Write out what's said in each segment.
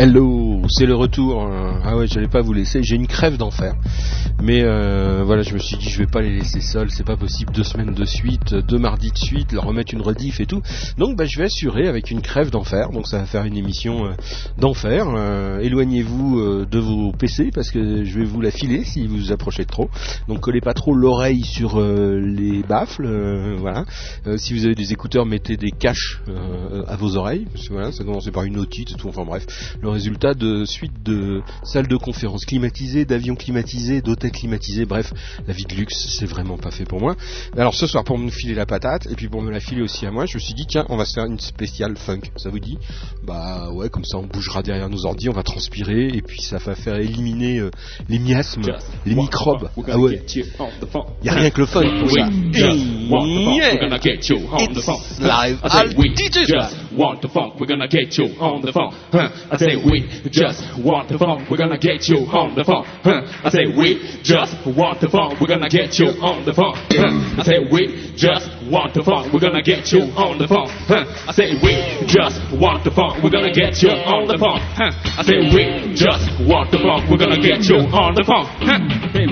Hello, c'est le retour. Ah ouais, j'allais pas vous laisser. J'ai une crève d'enfer. Mais euh, voilà, je me suis dit, je vais pas les laisser seuls. C'est pas possible. Deux semaines de suite, deux mardis de suite, leur remettre une rediff et tout. Donc, bah, je vais assurer avec une crève d'enfer. Donc, ça va faire une émission euh, d'enfer. Euh, Éloignez-vous euh, de vos PC parce que je vais vous la filer si vous vous approchez trop. Donc, collez pas trop l'oreille sur euh, les baffles. euh, voilà. Euh, si vous avez des écouteurs, mettez des caches euh, à vos oreilles. Parce que, voilà, ça commence par une otite et tout. Enfin bref, le résultat de suite de salles de conférences climatisées, d'avions climatisés, d'hôtels climatisés. Bref, la vie de luxe, c'est vraiment pas fait pour moi. Alors ce soir, pour me filer la patate et puis pour me la filer aussi à moi, je me suis dit tiens, on va se faire une spéciale funk. Ça vous dit? Bah ouais, comme ça on bougera derrière nos ordi, on va transpirer et puis ça va faire éliminer euh, les miasmes, les microbes. Ah ouais. Y a rien que le fun pour ça. Phone. live want the funk. We're gonna get you on the phone. Huh. I say we just want the funk. We're gonna get you on the phone. Huh. I say we just want the funk. We're gonna get you on the phone. Huh. I say we just want the funk. We're gonna get you on the phone. Huh. I say we just want the funk. We're gonna get you on the phone. Huh. I say we just want the funk. We're gonna get you on the phone. Huh.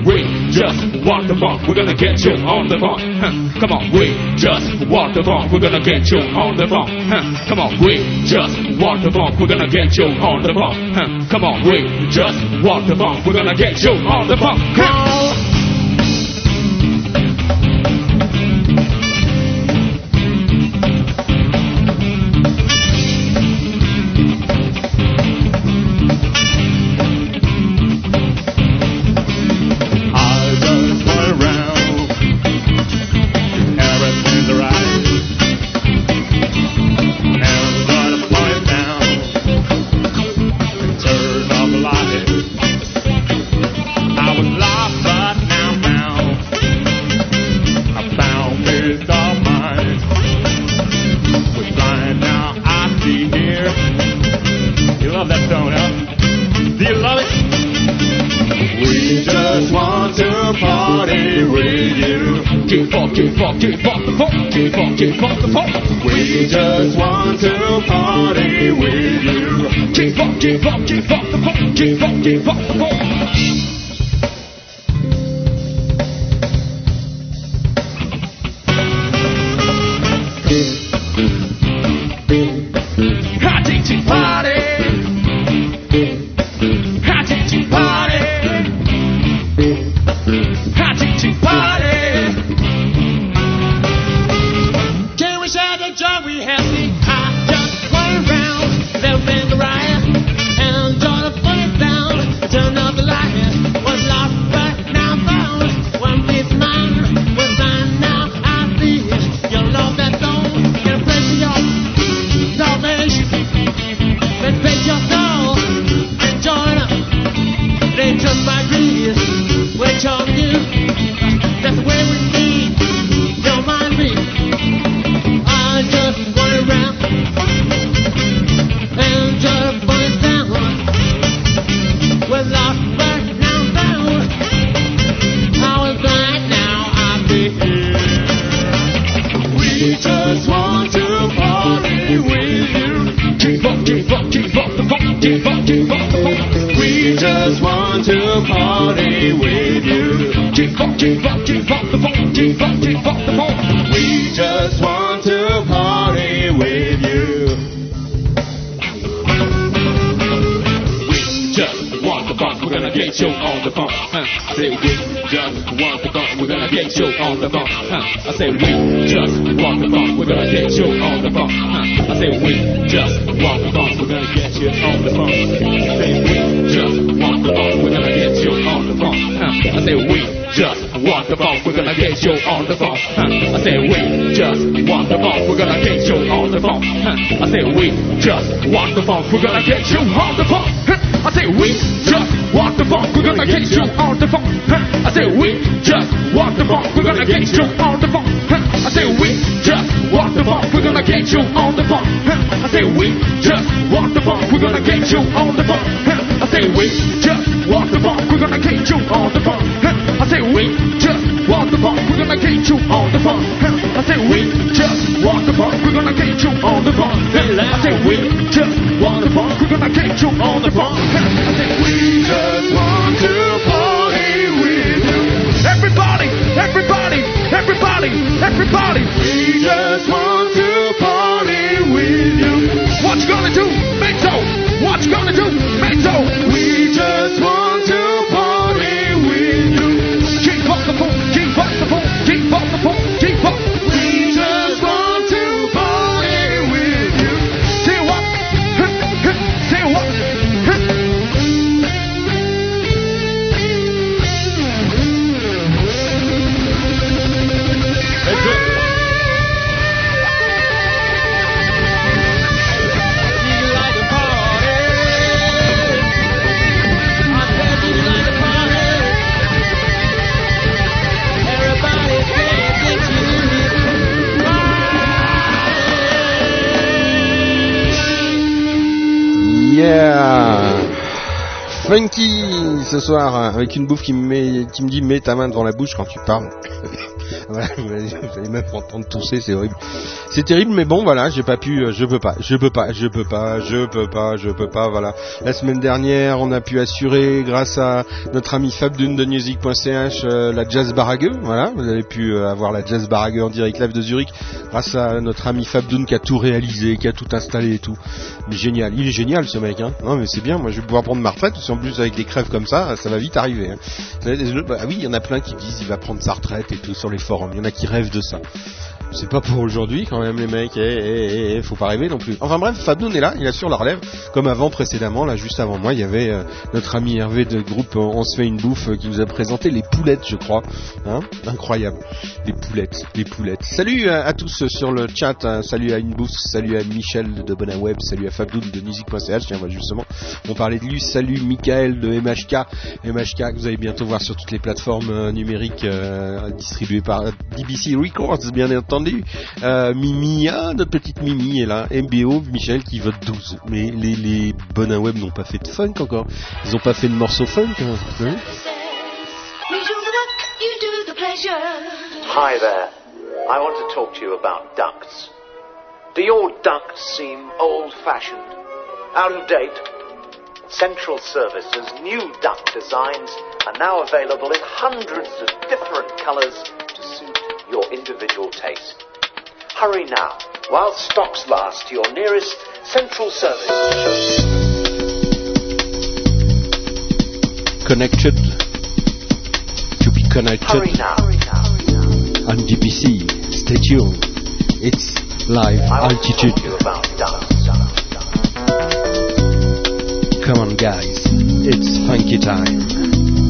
We just want the funk. We're gonna get you on the phone. Huh. Come on, we just want the funk. We're gonna get you on the phone. Huh. Come on, we just want the funk. We're gonna get you on the phone. Huh. Come on, we just want the funk. We're gonna get you on the phone. Huh. Kick off the pop. We just want to party with you. Kick off, kick off, kick off the pop. Kick off, kick off the pop. Say we just want the funk, we're gonna get you on the funk. Huh. I say we just want the funk, we're gonna get you on the funk. I say we just want the funk, we're gonna get you on the funk. Huh. I say we just want the funk, we're gonna get you on the funk. Huh. I say we just want the funk, we're gonna get you on the funk. Huh. I say we just want the funk, we're gonna get you on the funk. Huh. I say we just want the funk, we're gonna get you on the funk. I say we just want the funk, we're gonna get you on the funk. I say we just want the funk, we're gonna get you on the funk. I say we just want the funk, we're gonna get you on the funk. I say we just want the funk, we're gonna get you on the funk. I say we just want the funk, we're gonna get you on the funk. I say we want the funk, we're gonna get you on the funk. I say we just want the funk, we're gonna get you on the funk. I we just want to party with you. Everybody, everybody, everybody, everybody. We just want to party with you. What you gonna do? So. What you gonna do? So. We just want Yeah Funky ce soir avec une bouffe qui me met, qui me dit mets ta main devant la bouche quand tu parles. vous allez même entendre tousser, c'est horrible. C'est terrible, mais bon, voilà, j'ai pas pu, euh, je peux pas, je peux pas, je peux pas, je peux pas, je peux pas, voilà. La semaine dernière, on a pu assurer, grâce à notre ami Fab de music.ch, euh, la Jazz Barague, voilà. Vous avez pu euh, avoir la Jazz Barague en direct live de Zurich, grâce à notre ami Fab qui a tout réalisé, qui a tout installé et tout. Génial, il est génial ce mec, hein. Non, mais c'est bien, moi je vais pouvoir prendre ma retraite, qu'en plus avec des crèves comme ça, ça va vite arriver. Bah oui, il y en a plein qui disent il va prendre sa retraite et tout sur les forums. Il y en a qui rêvent de ça. C'est pas pour aujourd'hui quand même les mecs, eh, eh, eh, eh, faut pas rêver non plus. Enfin bref, Fabnoun est là, il assure la relève, comme avant précédemment, là juste avant moi, il y avait euh, notre ami Hervé de groupe euh, On se fait une bouffe euh, qui nous a présenté les poulettes je crois. Hein? Incroyable. Les poulettes, les poulettes. Salut à, à tous sur le chat, salut à une salut à Michel de Bonaweb, salut à Fabdoun de music.ch, tiens moi justement, on parlait de lui, salut Michael de MHK, MHK que vous allez bientôt voir sur toutes les plateformes euh, numériques euh, distribuées par DBC Records bien entendu. Euh, Mimi, ah, notre petite Mimi est là. MBO, Michel qui vote 12. Mais les, les Bonaweb n'ont pas fait de funk encore. Ils n'ont pas fait de morceau funk. hein. Hein. Hi there. I want to talk to you about ducts. Do your ducts seem old fashioned, out of date? Central Services new duct designs are now available in hundreds of different colors to suit your individual taste. Hurry now, while stocks last, to your nearest Central Service. Connected. To be connected. Hurry now. on DBC. Stay tuned. It's live I want to altitude. talk to you about ducts. Come on, guys. It's funky time.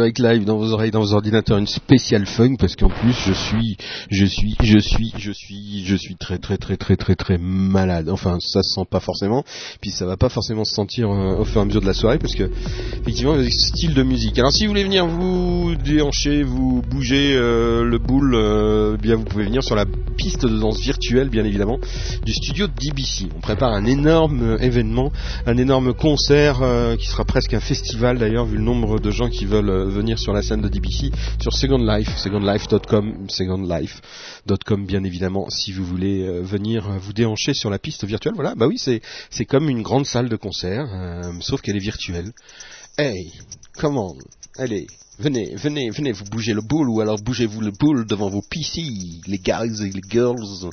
Direct live dans vos oreilles, dans vos ordinateurs, une spéciale funk parce qu'en plus je suis, je suis, je suis, je suis, je suis très très très très très très malade. Enfin, ça se sent pas forcément, puis ça va pas forcément se sentir euh, au fur et à mesure de la soirée parce que effectivement, avec ce style de musique. Alors si vous voulez venir vous déhancher, vous bouger euh, le boule, euh, bien vous pouvez venir sur la piste de danse virtuelle, bien évidemment, du studio DBC. On prépare un énorme événement, un énorme concert qui sera presque un festival d'ailleurs, vu le nombre de gens qui veulent venir sur la scène de DBC sur Second Life, secondlife.com, secondlife.com bien évidemment, si vous voulez euh, venir vous déhancher sur la piste virtuelle. Voilà, bah oui, c'est comme une grande salle de concert, euh, sauf qu'elle est virtuelle. Hey, come on, allez, venez, venez, venez, vous bougez le boule ou alors bougez-vous le boule devant vos PC, les guys et les girls.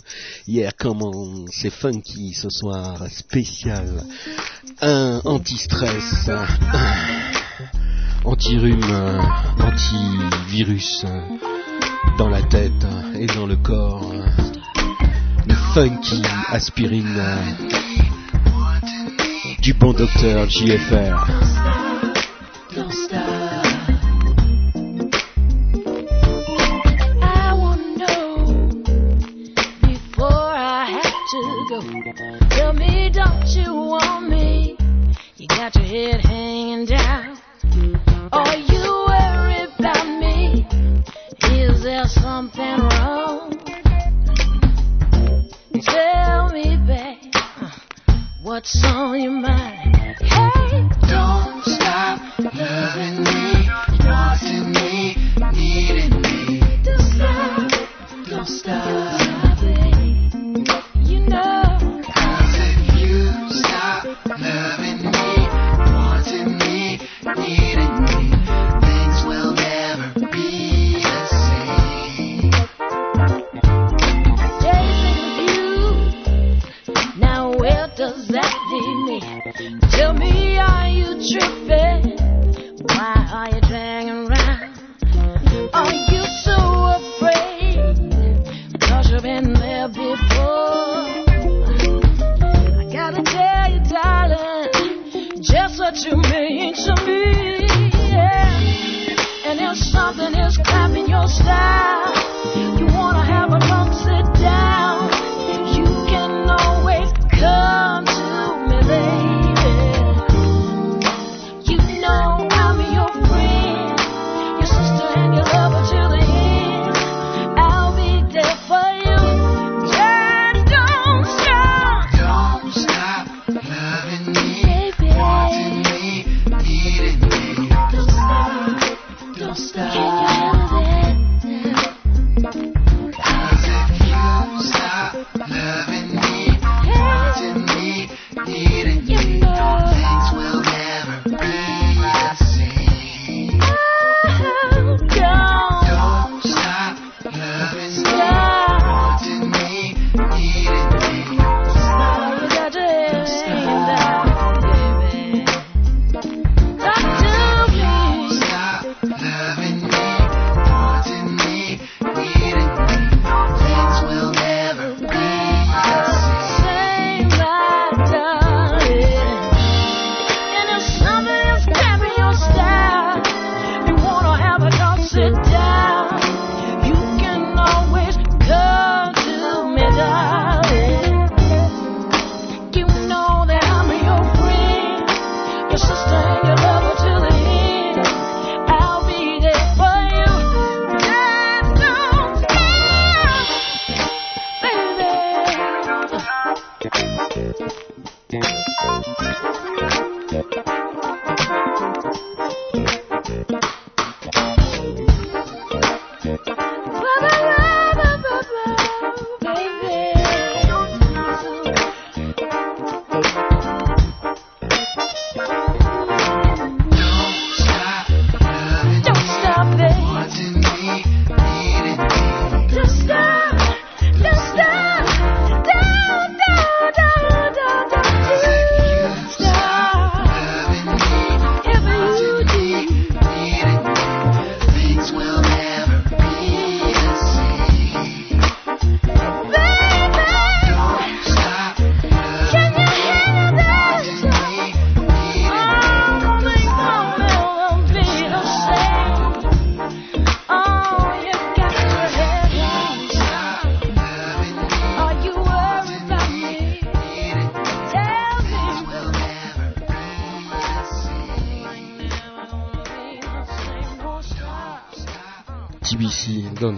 Yeah, come on, c'est funky ce soir, spécial. Un anti-stress, anti-rhume, euh, anti-virus euh, dans la tête euh, et dans le corps. Le funky aspirine du bon docteur JFR. Tell me, don't you want me? You got your head hanging down. Are you worried about me? Is there something wrong? Tell me, babe, what's on your mind? Hey, don't stop loving me, wanting me, needing me. Don't stop, don't stop, Are you hanging around? Are you so afraid? You've been there before. I gotta tell you, darling, just what you mean to me. And if something is clapping your style, you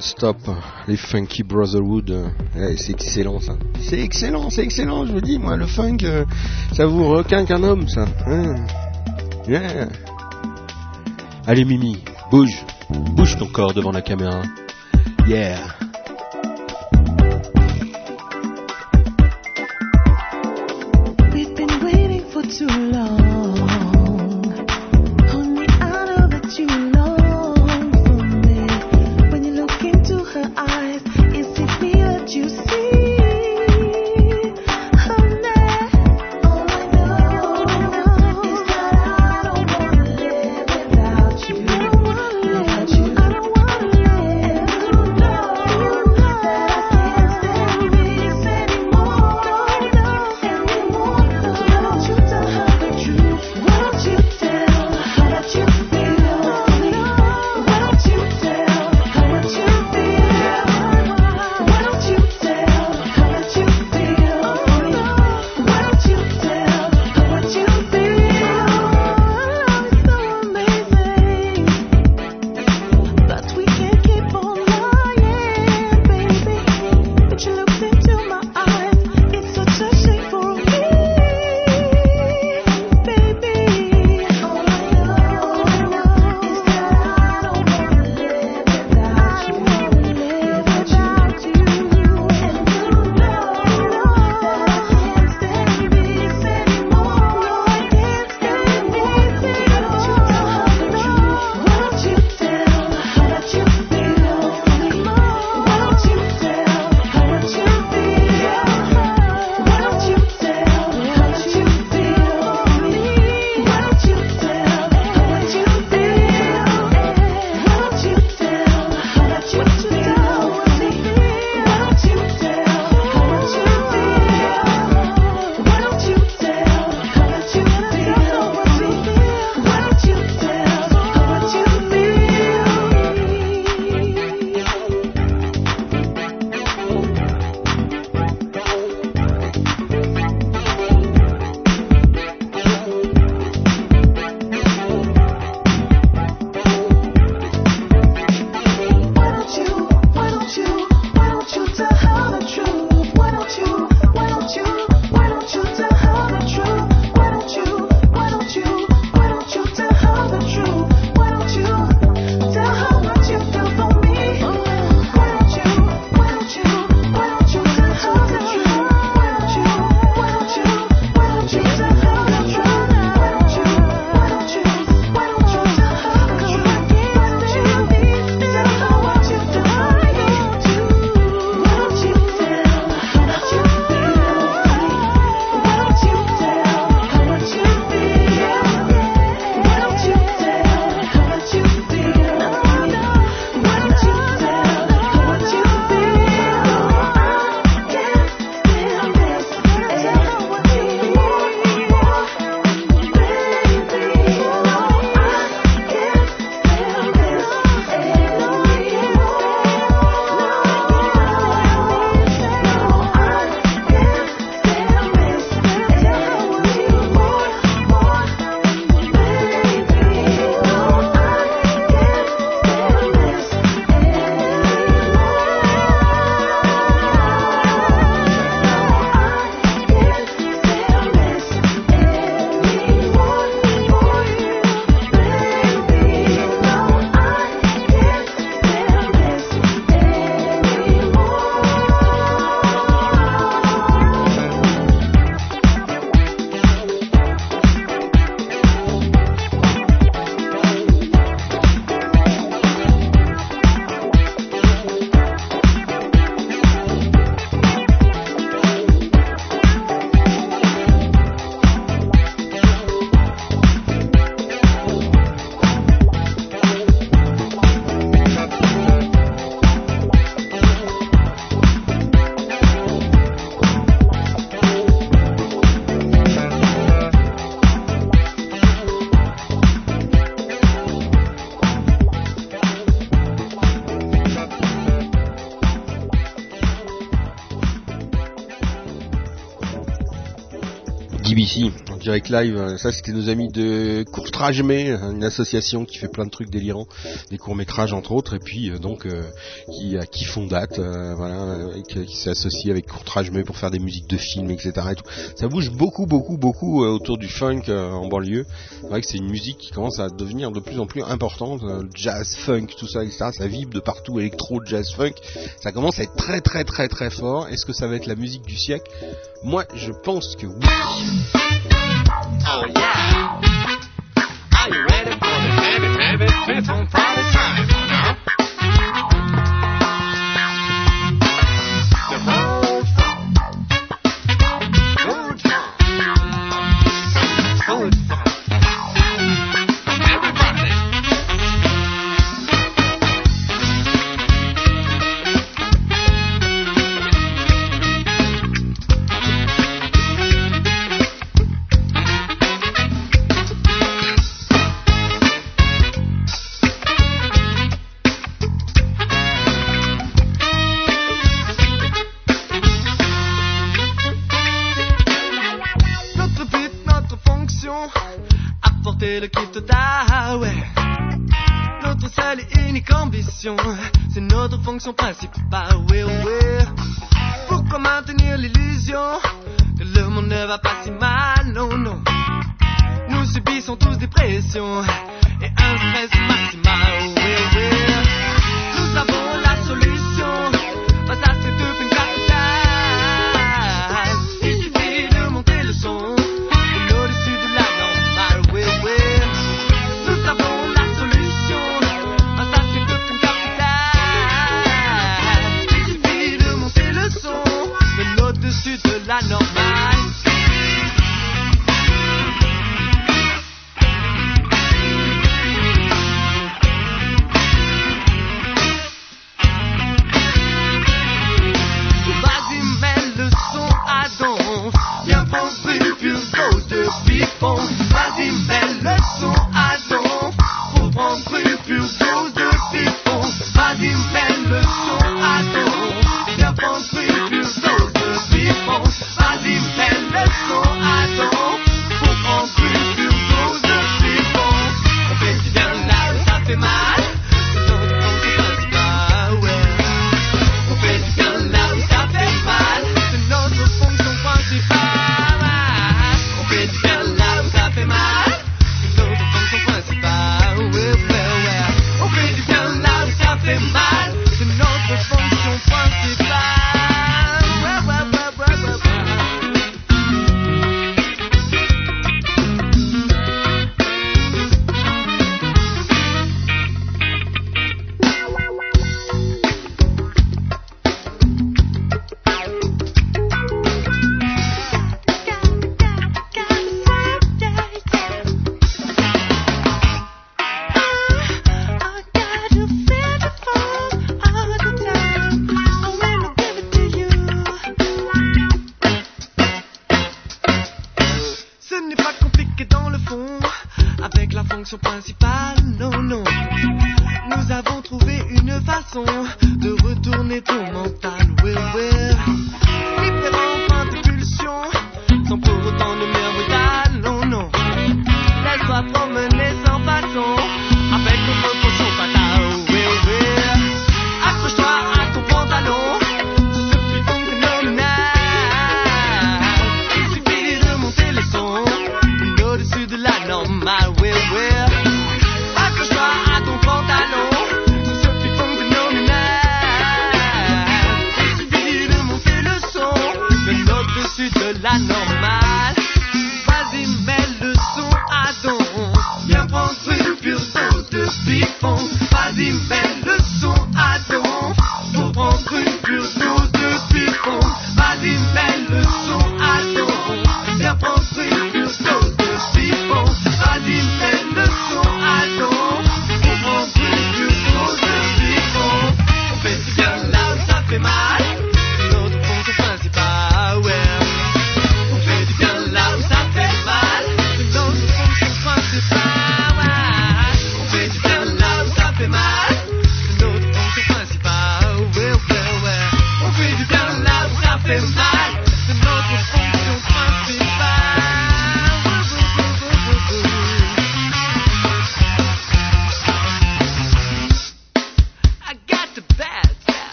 Stop les Funky Brotherhood, euh, eh, c'est excellent ça. C'est excellent, c'est excellent, je vous dis, moi, le funk, euh, ça vous requin qu'un homme, ça. Hein. Yeah. Allez Mimi, bouge, bouge ton corps devant la caméra. Yeah. direct live. Euh, ça, c'était nos amis de Courtrage Mais, euh, une association qui fait plein de trucs délirants, des courts métrages entre autres, et puis euh, donc qui, qui font date, voilà, qui, qui s'associe avec Courtrage Mais pour faire des musiques de films, etc. Ça bouge beaucoup, beaucoup, beaucoup autour du funk en banlieue. C'est vrai que c'est une musique qui commence à devenir de plus en plus importante. Jazz, funk, tout ça, etc. Ça vibre de partout, électro, jazz, funk. Ça commence à être très, très, très, très fort. Est-ce que ça va être la musique du siècle? Moi, je pense que oui. Oh yeah. Are you ready for the heavy, heavy fits on Friday time? Now. fonction principale, oui, oui. Pourquoi maintenir l'illusion que le monde ne va pas si mal, non, non. Nous subissons tous des pressions et un stress maximal.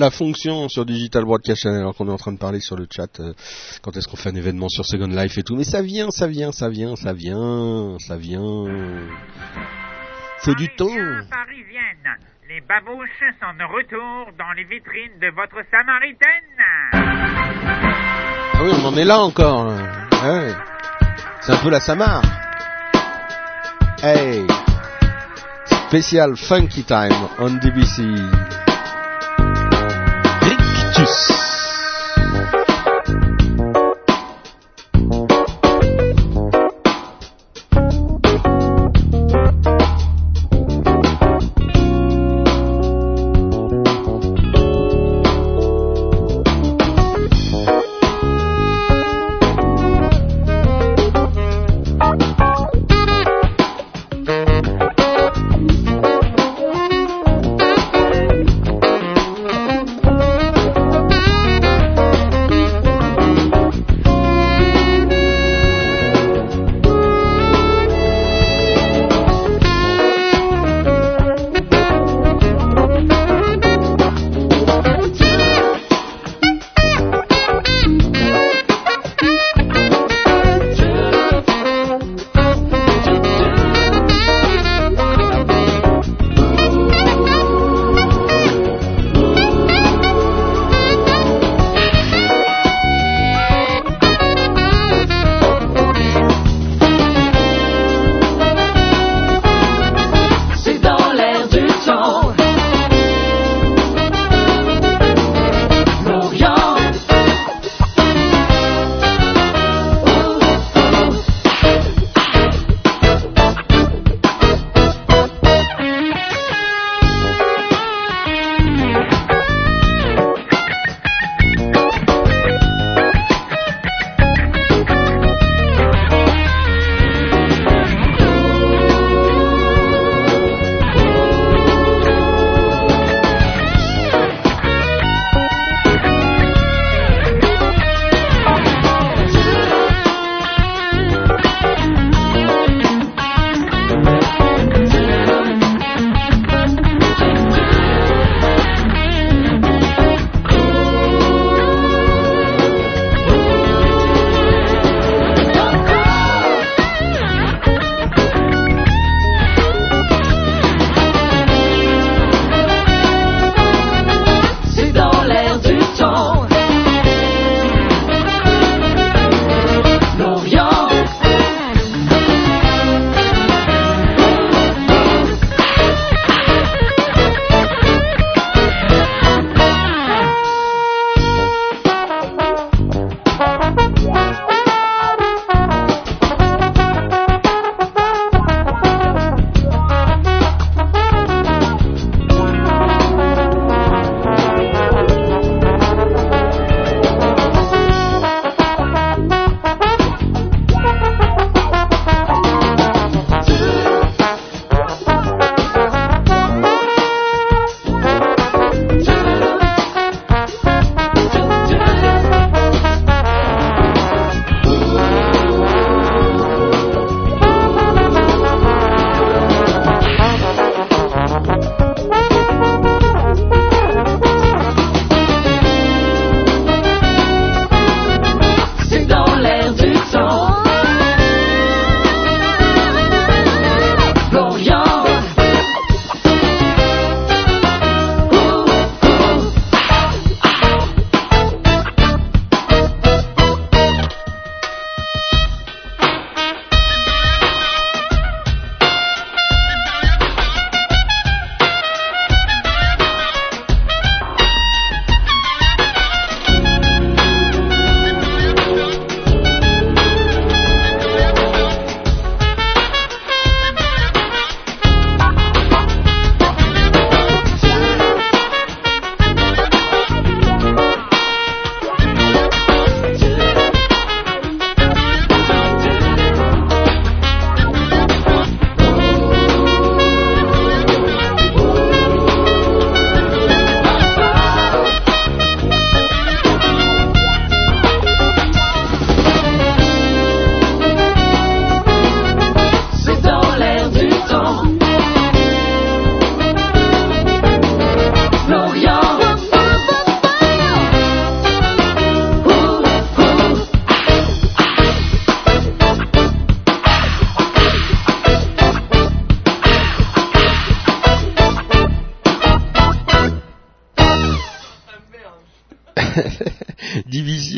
La fonction sur Digital Broadcast Channel, alors qu'on est en train de parler sur le chat, euh, quand est-ce qu'on fait un événement sur Second Life et tout, mais ça vient, ça vient, ça vient, ça vient, ça vient. Faut du temps. parisienne. Les babouches sont de retour dans les vitrines de votre Samaritaine. Ah oui, on en est là encore. là. Ouais. C'est un peu la Samar. Hey, spécial Funky Time on DBC. Kiss.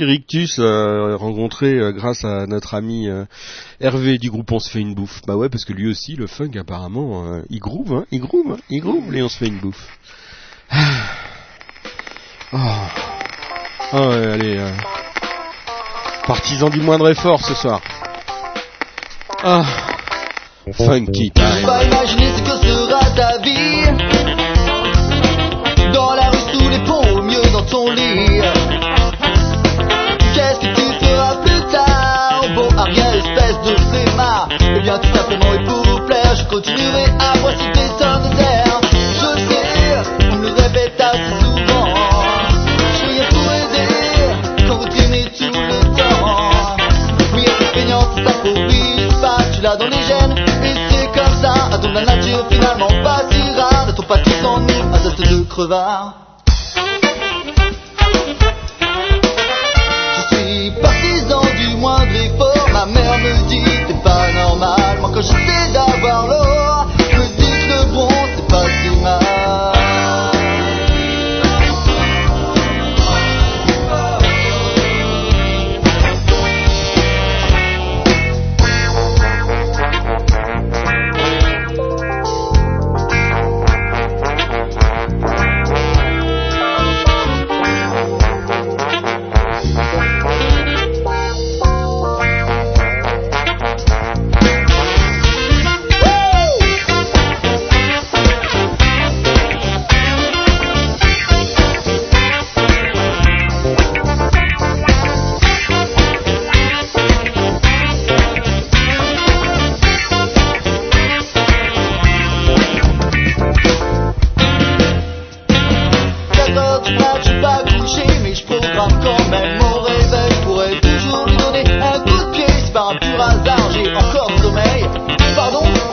Rictus euh, rencontré euh, grâce à notre ami euh, Hervé du groupe On se fait une bouffe. Bah ouais, parce que lui aussi, le funk apparemment, euh, il groove, hein. il groove, hein. il groove, et on se fait une bouffe. Oh. ouais, allez, partisan du moindre effort ce soir. Ah, funky. Kosovo par un pur hasard, j'ai encore sommeil. Pardon?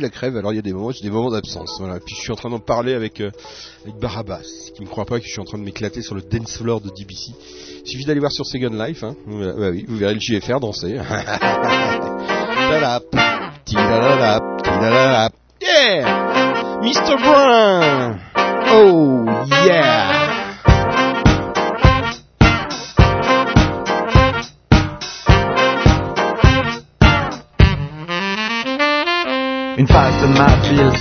La crève. Alors il y a des moments, j'ai des moments d'absence. Voilà. Puis je suis en train d'en parler avec euh, avec Barabas, qui me croit pas que je suis en train de m'éclater sur le dance floor de DBC. Il suffit d'aller voir sur Second Life. Hein. Bah, vous verrez le JFR danser.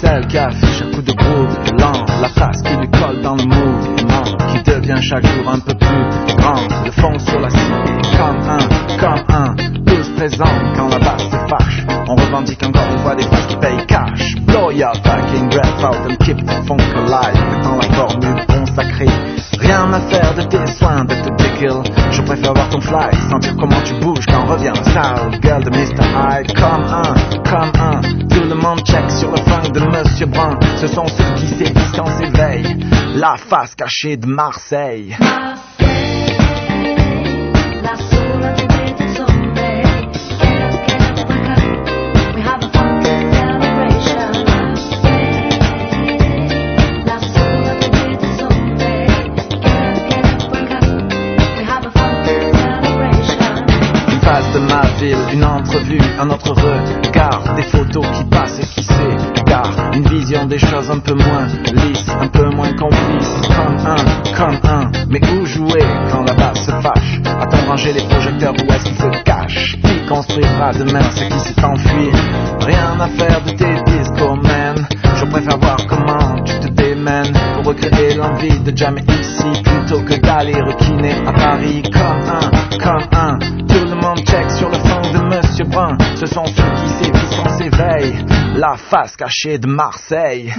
celle qui affiche un coup de groove lent, la face qui lui colle dans le mouvement, qui devient chaque jour un peu plus grand, le fond sur la cité, comme un, comme un, tous présents quand la basse se fâche, on revendique encore une fois des faces qui payent cash, blow your fucking breath out and keep the funk alive, dans la formule consacrée, rien à faire de tes soins, de te dégueule, je préfère voir ton fly, sentir comment tu bouges quand revient sale. Gueule de Mr. Hyde, le funk de Monsieur Brun. Ce sont ceux qui sévissent en s'éveille. La face cachée de Marseille. Une une entrevue, un autre regard, des photos qui passent et qui s'égarent, une vision des choses un peu moins lisse, un peu moins complice, comme un, comme un, mais où jouer quand la basse se fâche? A-t-on rangé les projecteurs, où est-ce qu'ils se cachent Qui construira demain ce qui s'est enfui? Rien à faire de tes discours, man, je préfère voir comment tu te démènes pour recréer l'envie de jamais ici plutôt que d'aller requiner à Paris. Comme un, comme un. Tout le monde check sur le Ce sont ceux qui sévissent en s'éveille. La face cachée de Marseille.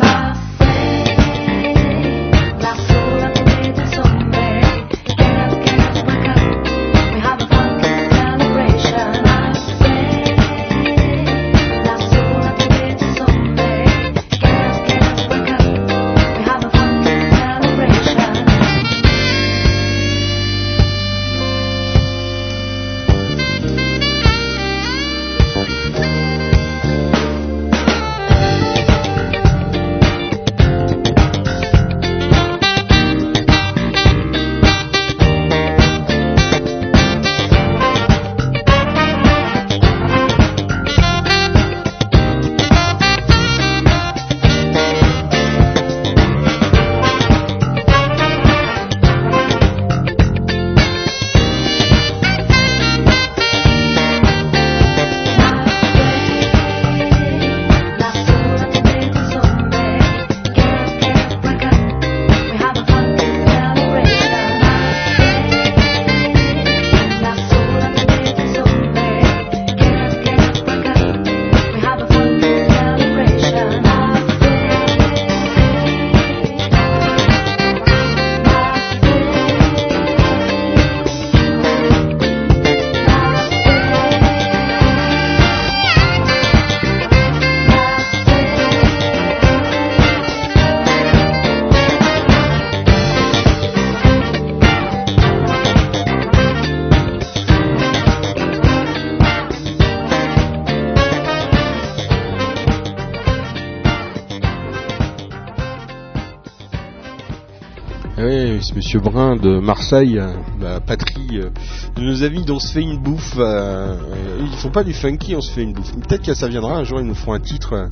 Monsieur Brun de Marseille, euh, la patrie euh, de nos amis dont on se fait une bouffe. euh, ils font pas du funky, on se fait une bouffe. Peut-être que ça viendra un jour, ils nous feront un titre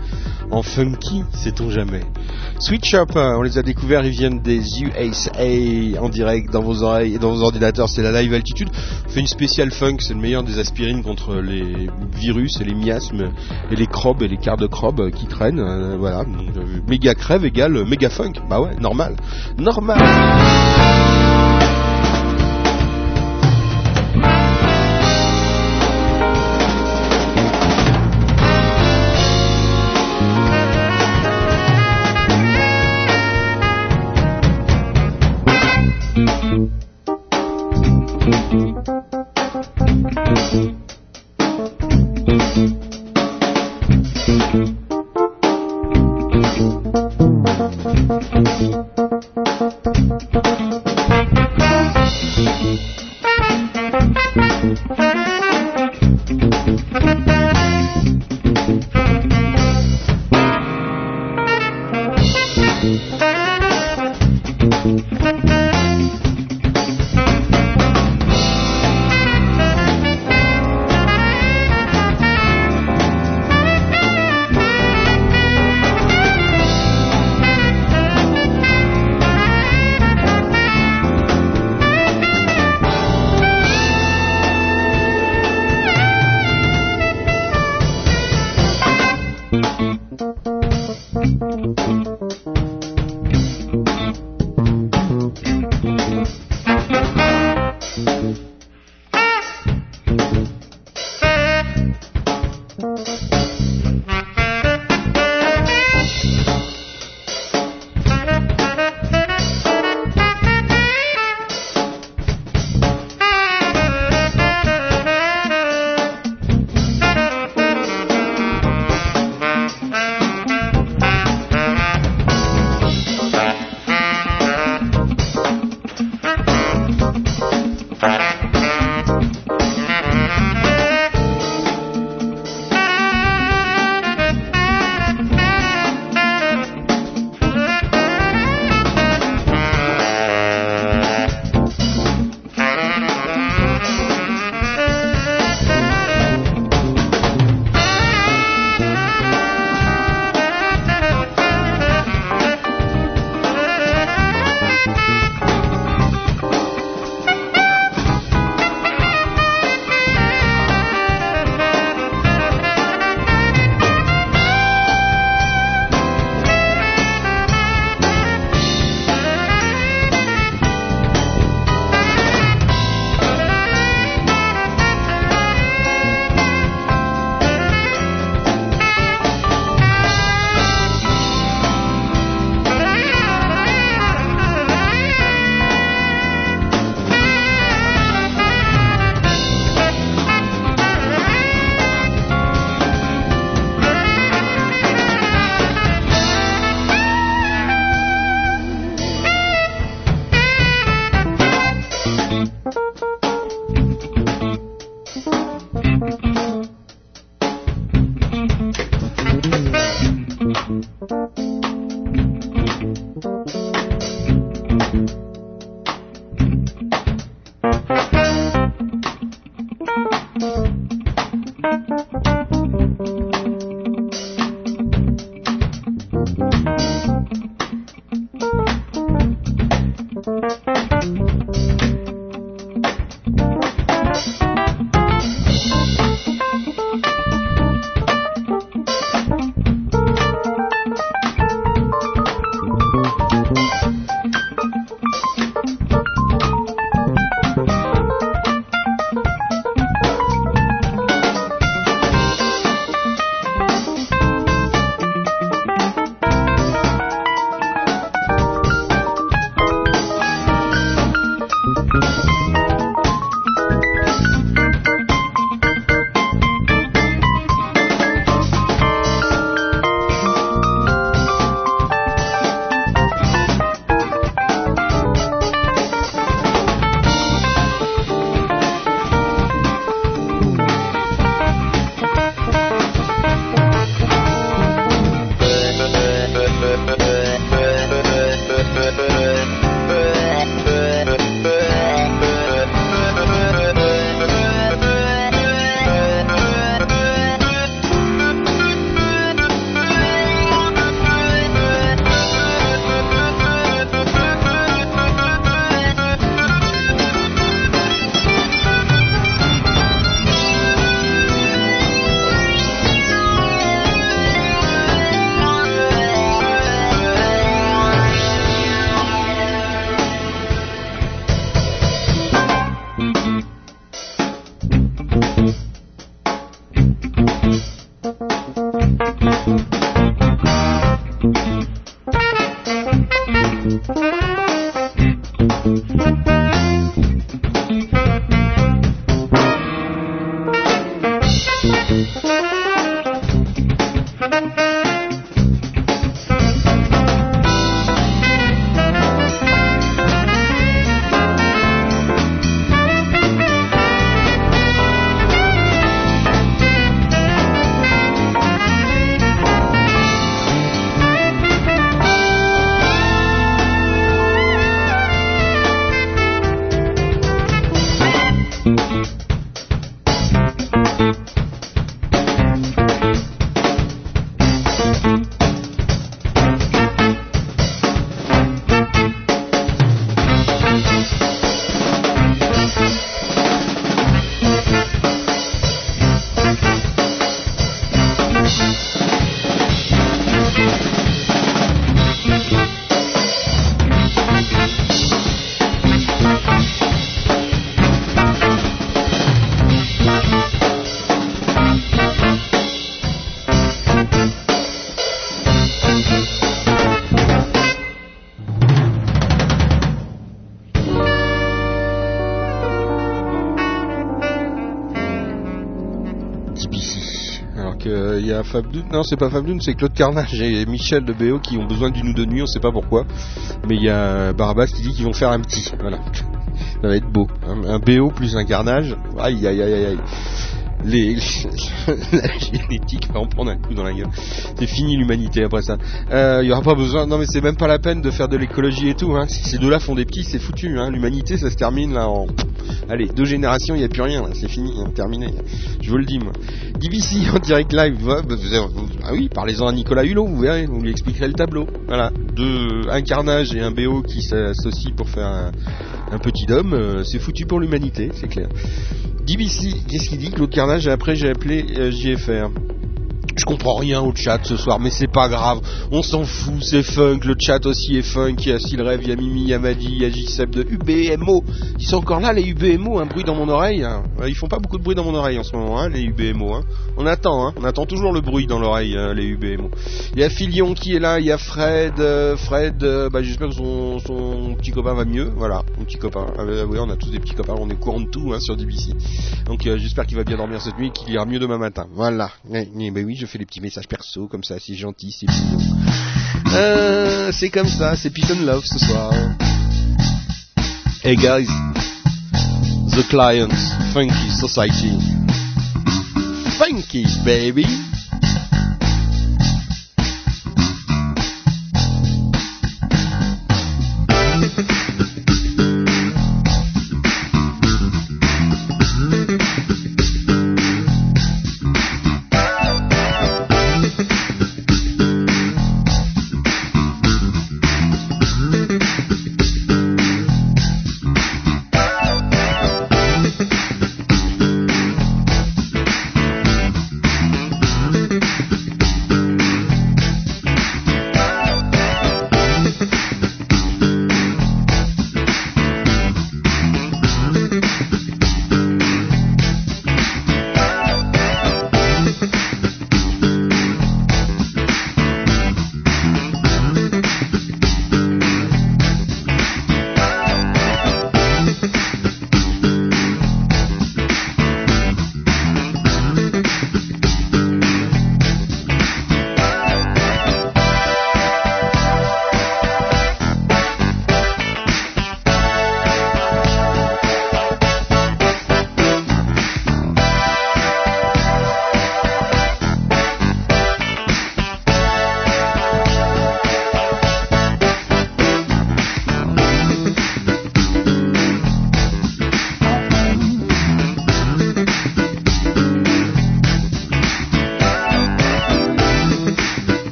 en funky, sait-on jamais. Up, euh, on les a découverts, ils viennent des USA en direct dans vos oreilles et dans vos ordinateurs. C'est la live altitude. On fait une spéciale funk, c'est le meilleur des aspirines contre les virus et les miasmes et les crobes et les quarts de crobes qui traînent. voilà, méga crève égale méga funk. Bah ouais, normal, normal. DBC. Non c'est pas Fab Dune, c'est Claude Carnage et Michel de BO qui ont besoin d'une ou deux nuits, on sait pas pourquoi. Mais il y a Barbas qui dit qu'ils vont faire un petit, voilà. Ça va être beau. Un, un BO plus un Carnage, aïe aïe aïe aïe. La génétique va en prendre un coup dans la gueule. C'est fini l'humanité après ça. Euh, Il y aura pas besoin. Non mais c'est même pas la peine de faire de l'écologie et tout. Hein. Si ces deux-là font des petits, c'est foutu. Hein. L'humanité, ça se termine là en. Allez, deux générations, il n'y a plus rien. C'est fini, hein, terminé. Je vous le dis moi. DBC en direct live. bah, ah oui, parlez-en à Nicolas Hulot. Vous verrez, vous lui expliquerez le tableau. Voilà, deux, un carnage et un BO qui s'associent pour faire un, un petit homme. euh, c'est foutu pour l'humanité, c'est clair. DBC, qu'est-ce qu'il dit Claude Carnage? Et après j'ai appelé euh, JFR. Je comprends rien au chat ce soir, mais c'est pas grave. On s'en fout, c'est funk. Le chat aussi est funk. Il y a Silrev, il y a Mimi, il y a Madi, il y a JSEP de UBMO. Ils sont encore là, les UBMO. Un bruit dans mon oreille. hein. Ouais, Ils font pas beaucoup de bruit dans mon oreille en ce moment, hein, les UBMO. Hein. On attend, on attend toujours le bruit dans l'oreille, euh, les UBMO. Il y a Filion qui est là, il y a Fred. euh, Fred, euh, bah, j'espère que son, petit copain va mieux. Voilà, mon petit copain. Ah, bah, oui, on a tous des petits copains, on est courant de tout sur DBC. Donc euh, j'espère qu'il va bien dormir cette nuit et qu'il ira mieux demain matin. Voilà. Mais oui, je fais des petits messages perso comme ça, c'est gentil, c'est mignon. Euh, c'est comme ça, c'est and Love ce soir. Hey guys, The Clients, Funky Society. Funky baby.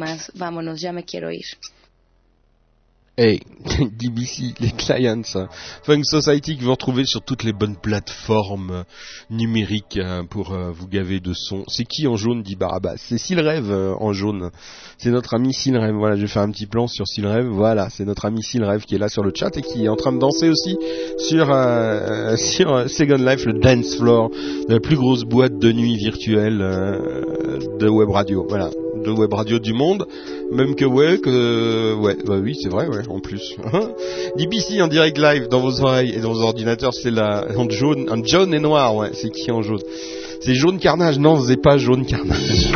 Más. Vámonos, ya me quiero ir. Hey, DBC, les clients, hein. Funk Society que vous retrouvez sur toutes les bonnes plateformes numériques hein, pour euh, vous gaver de son. C'est qui en jaune, dit Barabas C'est Silrêve euh, en jaune. C'est notre ami Silrêve. Voilà, je vais faire un petit plan sur Silrêve. Voilà, c'est notre ami Silrêve qui est là sur le chat et qui est en train de danser aussi sur, euh, sur euh, Second Life, le dance floor, la plus grosse boîte de nuit virtuelle euh, de web radio. Voilà, de web radio du monde. Même que ouais, que ouais, bah oui, c'est vrai, ouais, en plus. DBC en direct live dans vos oreilles et dans vos ordinateurs, c'est la en jaune, en jaune et noir, ouais. C'est qui en jaune C'est jaune carnage. Non, c'est pas jaune carnage.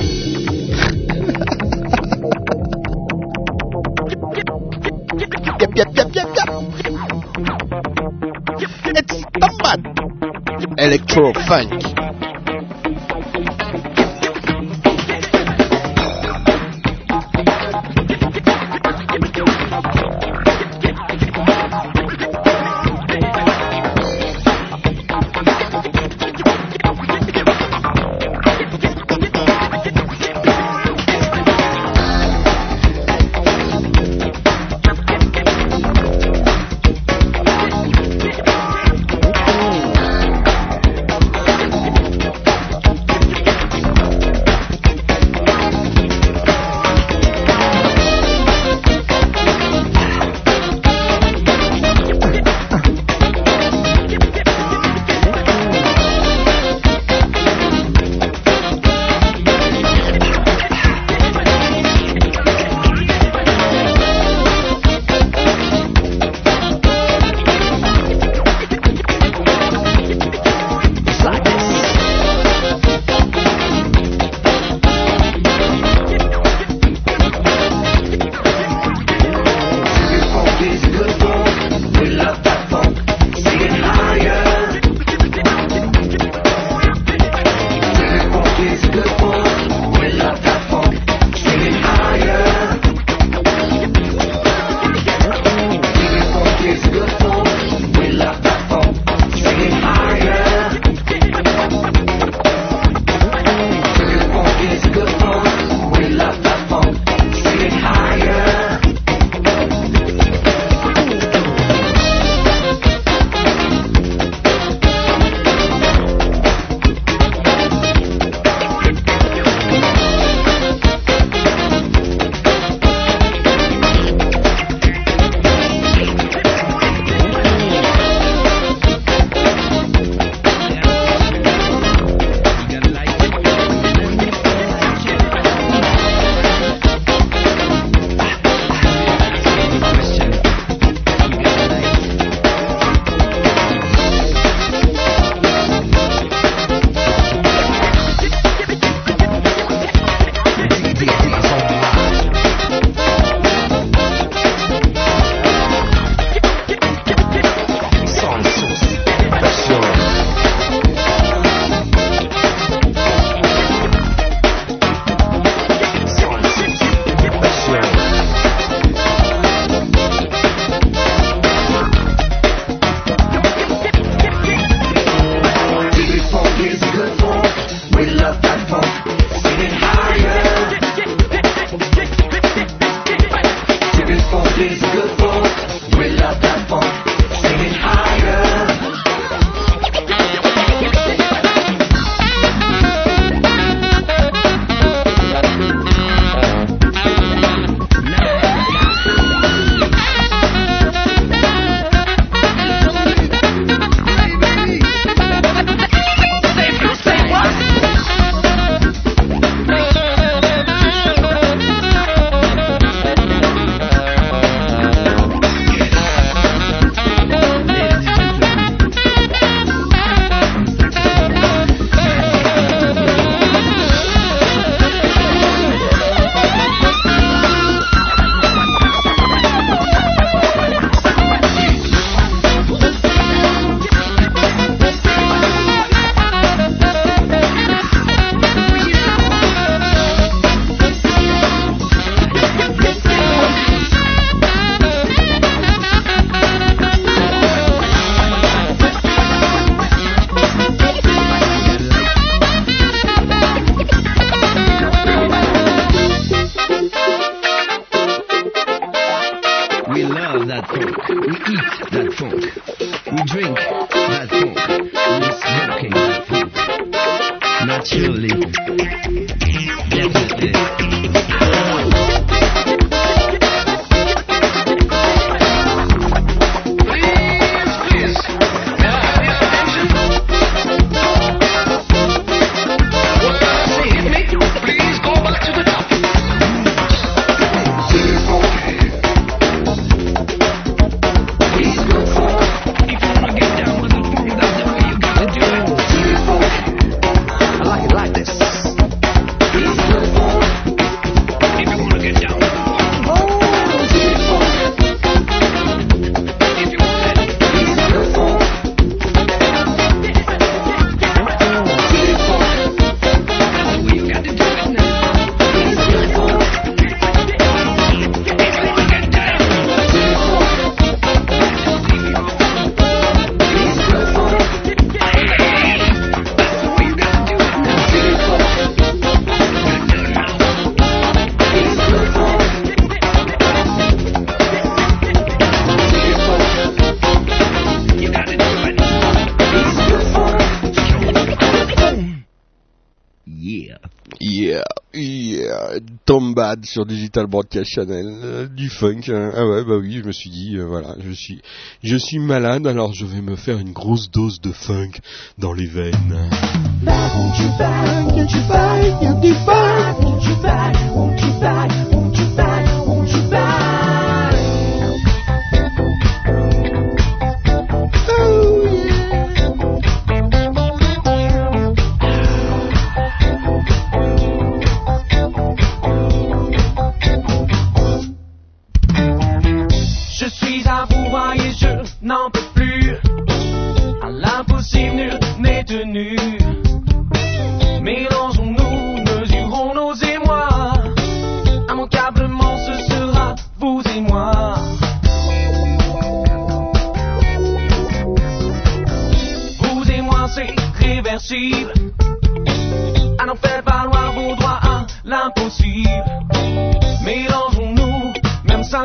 sur Digital Broadcast Channel, du funk. Ah ouais, bah oui, je me suis dit, voilà, je suis, je suis malade, alors je vais me faire une grosse dose de funk dans les veines.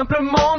The simplement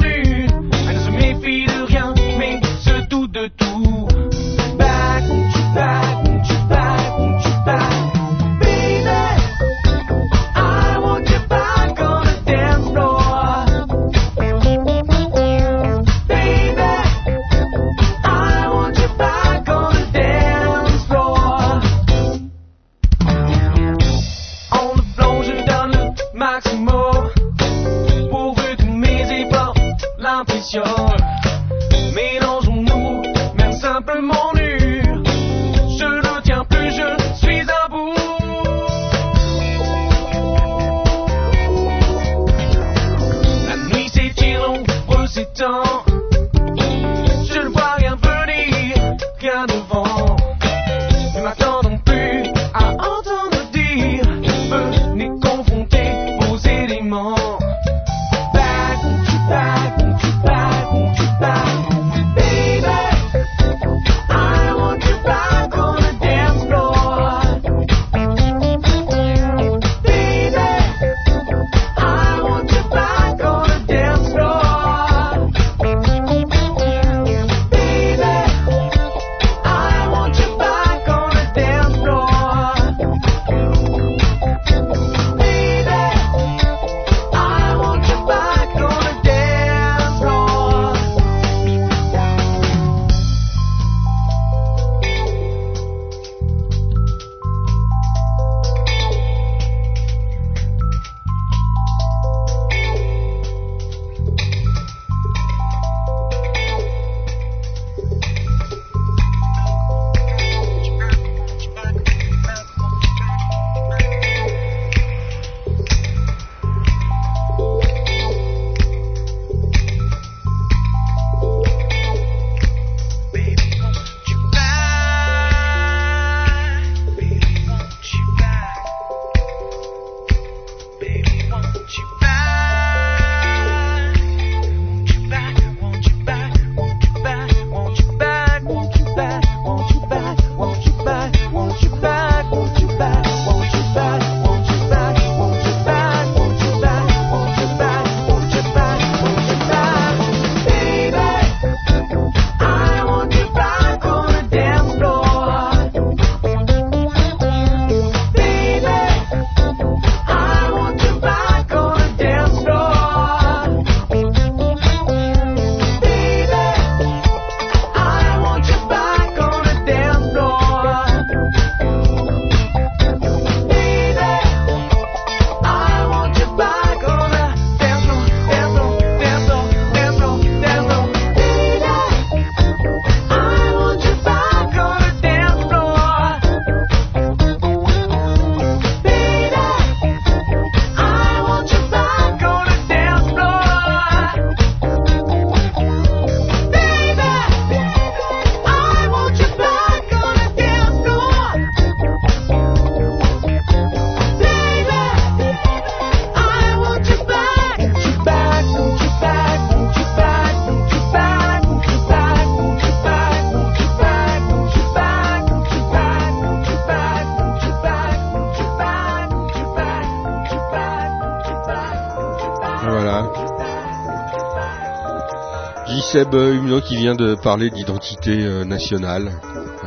euh, Humno qui vient de parler d'identité euh, nationale.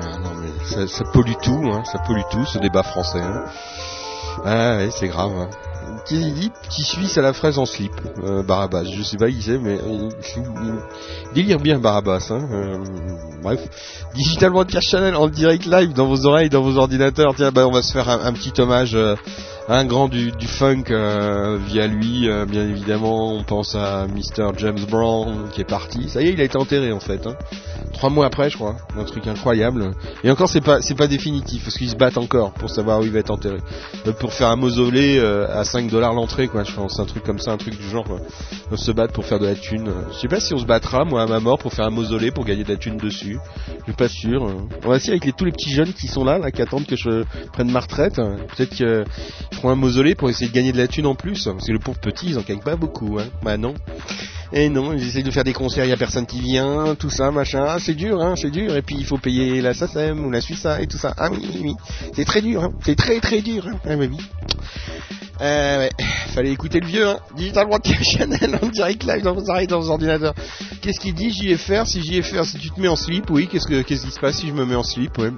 Ah, non mais ça, pollue tout, hein, ça pollue tout ce débat français. hein. Ah ouais, c'est grave. hein. Qui dit petit Suisse à la fraise en slip, euh, Barabas. Je sais pas qui c'est, mais délire bien Barabas. Hein. euh, bref, Digital Broadcast Channel en direct live dans vos oreilles, dans vos ordinateurs. Tiens, bah on va se faire un, petit hommage un grand du, du funk euh, via lui. euh, bien évidemment, on pense à Mr James Brown qui est parti. Ça y est, il a été enterré en fait. Hein. Trois mois après, je crois. Un truc incroyable. Et encore, c'est pas c'est pas définitif parce qu'ils se battent encore pour savoir où il va être enterré. Euh, pour faire un mausolée euh, à 5 dollars l'entrée, quoi. Je pense un truc comme ça, un truc du genre. quoi. On se battre pour faire de la thune. Je sais pas si on se battra, moi, à ma mort, pour faire un mausolée pour gagner de la thune dessus. Je suis pas sûr. On va essayer avec tous les petits jeunes qui sont là, là, qui attendent que je prenne ma retraite. Peut-être qu'ils feront un mausolée pour essayer de gagner de la thune en plus. Parce que les pauvres petits, ils en gagnent pas beaucoup, hein. Bah non. Et non, ils essayent de faire des concerts, il y a personne qui vient, tout ça, machin. Ah, c'est dur, hein, c'est dur. Et puis il faut payer la SACEM ou la Suissa et tout ça. Ah oui, oui, oui. C'est très dur, hein. C'est très très dur, hein. Ah, oui. Euh, ouais. Fallait écouter le vieux, hein. Digital Broadcast Channel en direct live dans vos ordinateurs. Qu'est-ce qu'il dit JFR Si JFR, si tu te mets en slip, oui, qu'est-ce que qu'est-ce qui se passe si je me mets en slip, ouais.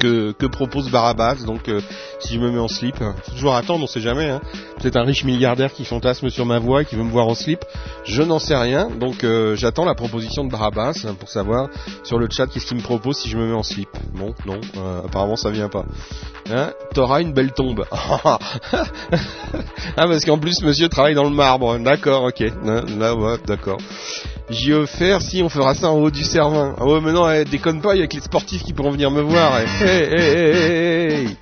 Que, que propose Barabas donc euh, si je me mets en slip faut toujours attendre on sait jamais hein. peut-être un riche milliardaire qui fantasme sur ma voix et qui veut me voir en slip je n'en sais rien donc euh, j'attends la proposition de Barabas hein, pour savoir sur le chat qu'est-ce qu'il me propose si je me mets en slip bon non euh, apparemment ça vient pas hein t'auras une belle tombe ah parce qu'en plus monsieur travaille dans le marbre d'accord ok là ouais d'accord J'y offert si on fera ça en haut du Cervin. Ah ouais mais non, eh, déconne pas, il y a que les sportifs qui pourront venir me voir. eh. Hey, hey,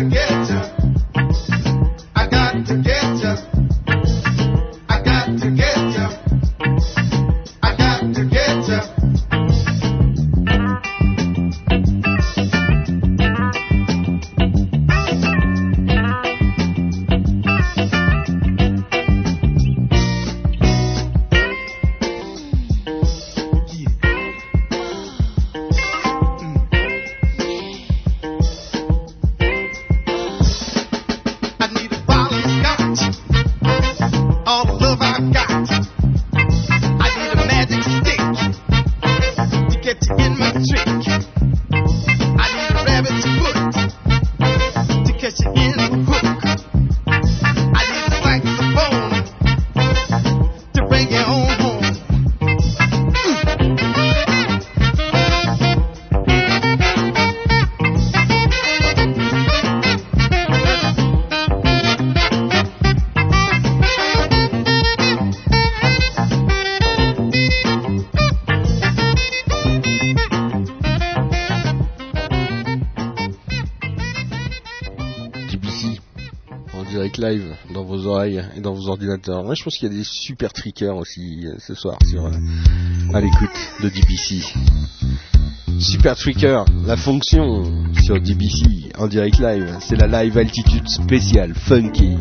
I et dans vos ordinateurs. Moi, je pense qu'il y a des super trickers aussi euh, ce soir sur euh, à l'écoute de DBC. Super Tricker, la fonction sur DBC en direct live, c'est la live altitude spéciale funky.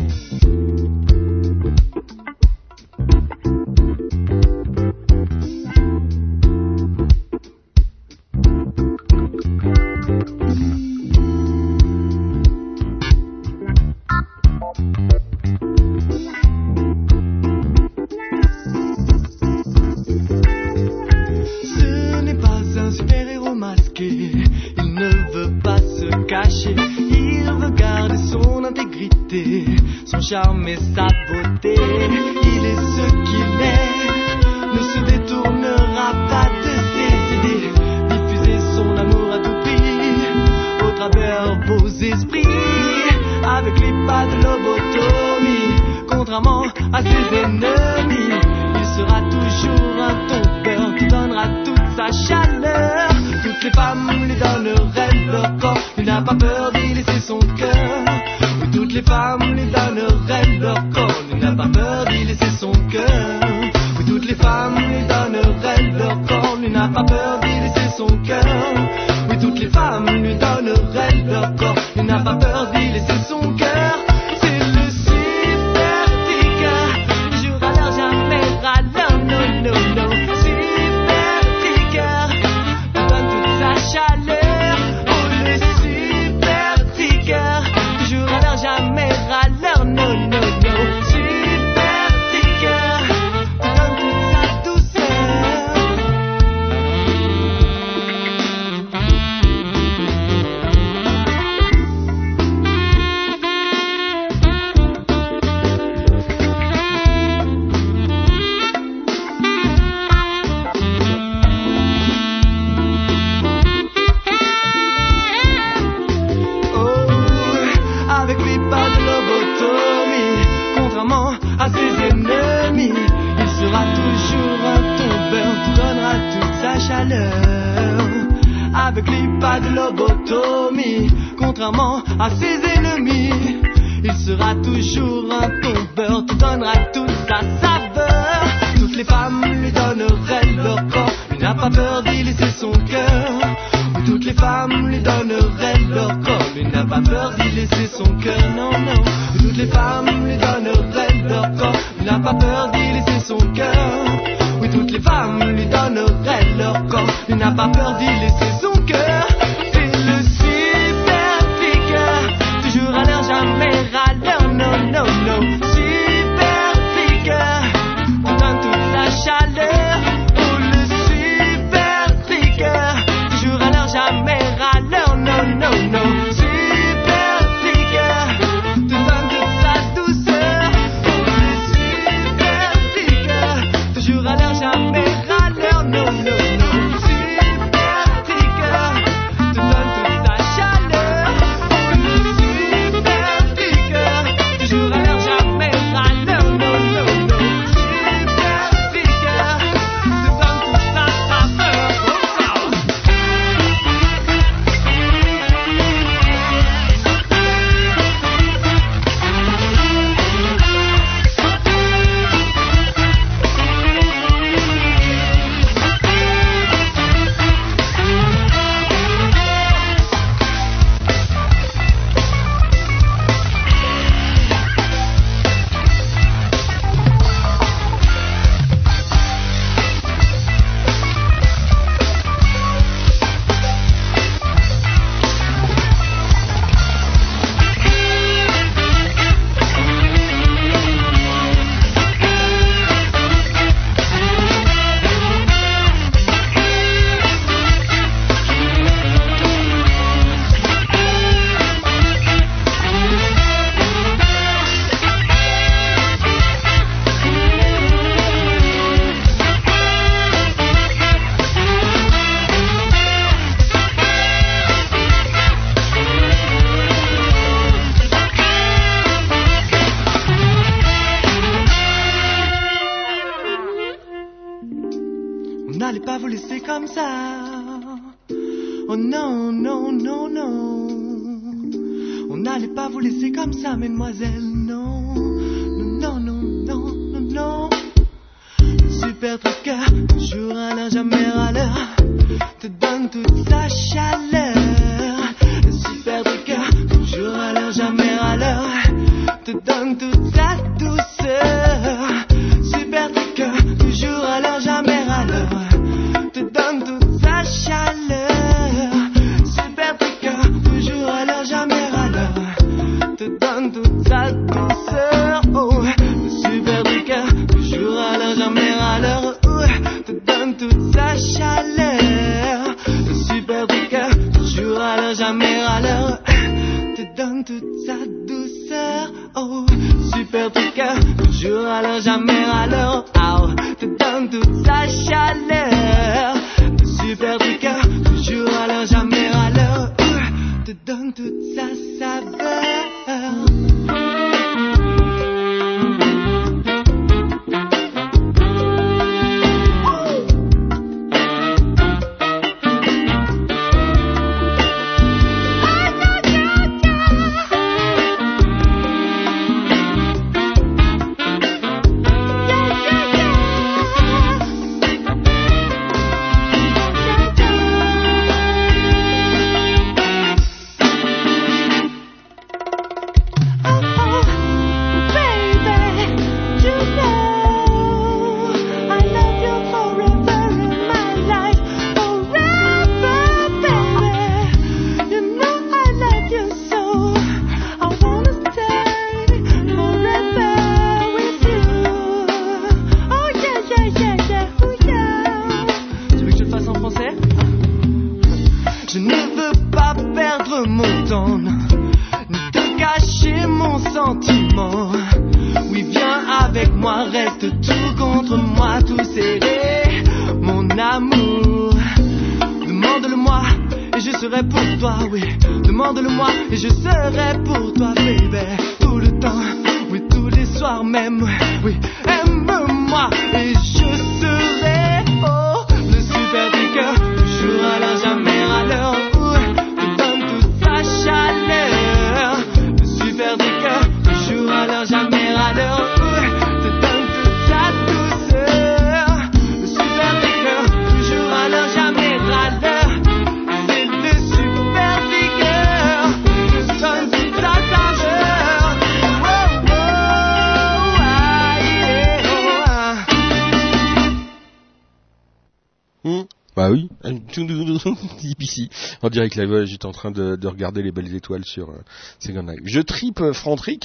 type ici, en direct live. J'étais en train de, regarder les belles étoiles sur euh, Second Life. Je tripe euh,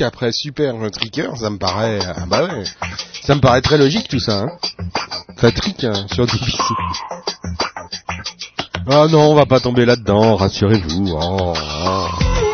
après Super euh, Tricker, ça me paraît, ah bah ouais, ça me paraît très logique tout ça. Hein. Ça trique hein, sur DPC. Ah non, on va pas tomber là-dedans, rassurez-vous. Oh. oh.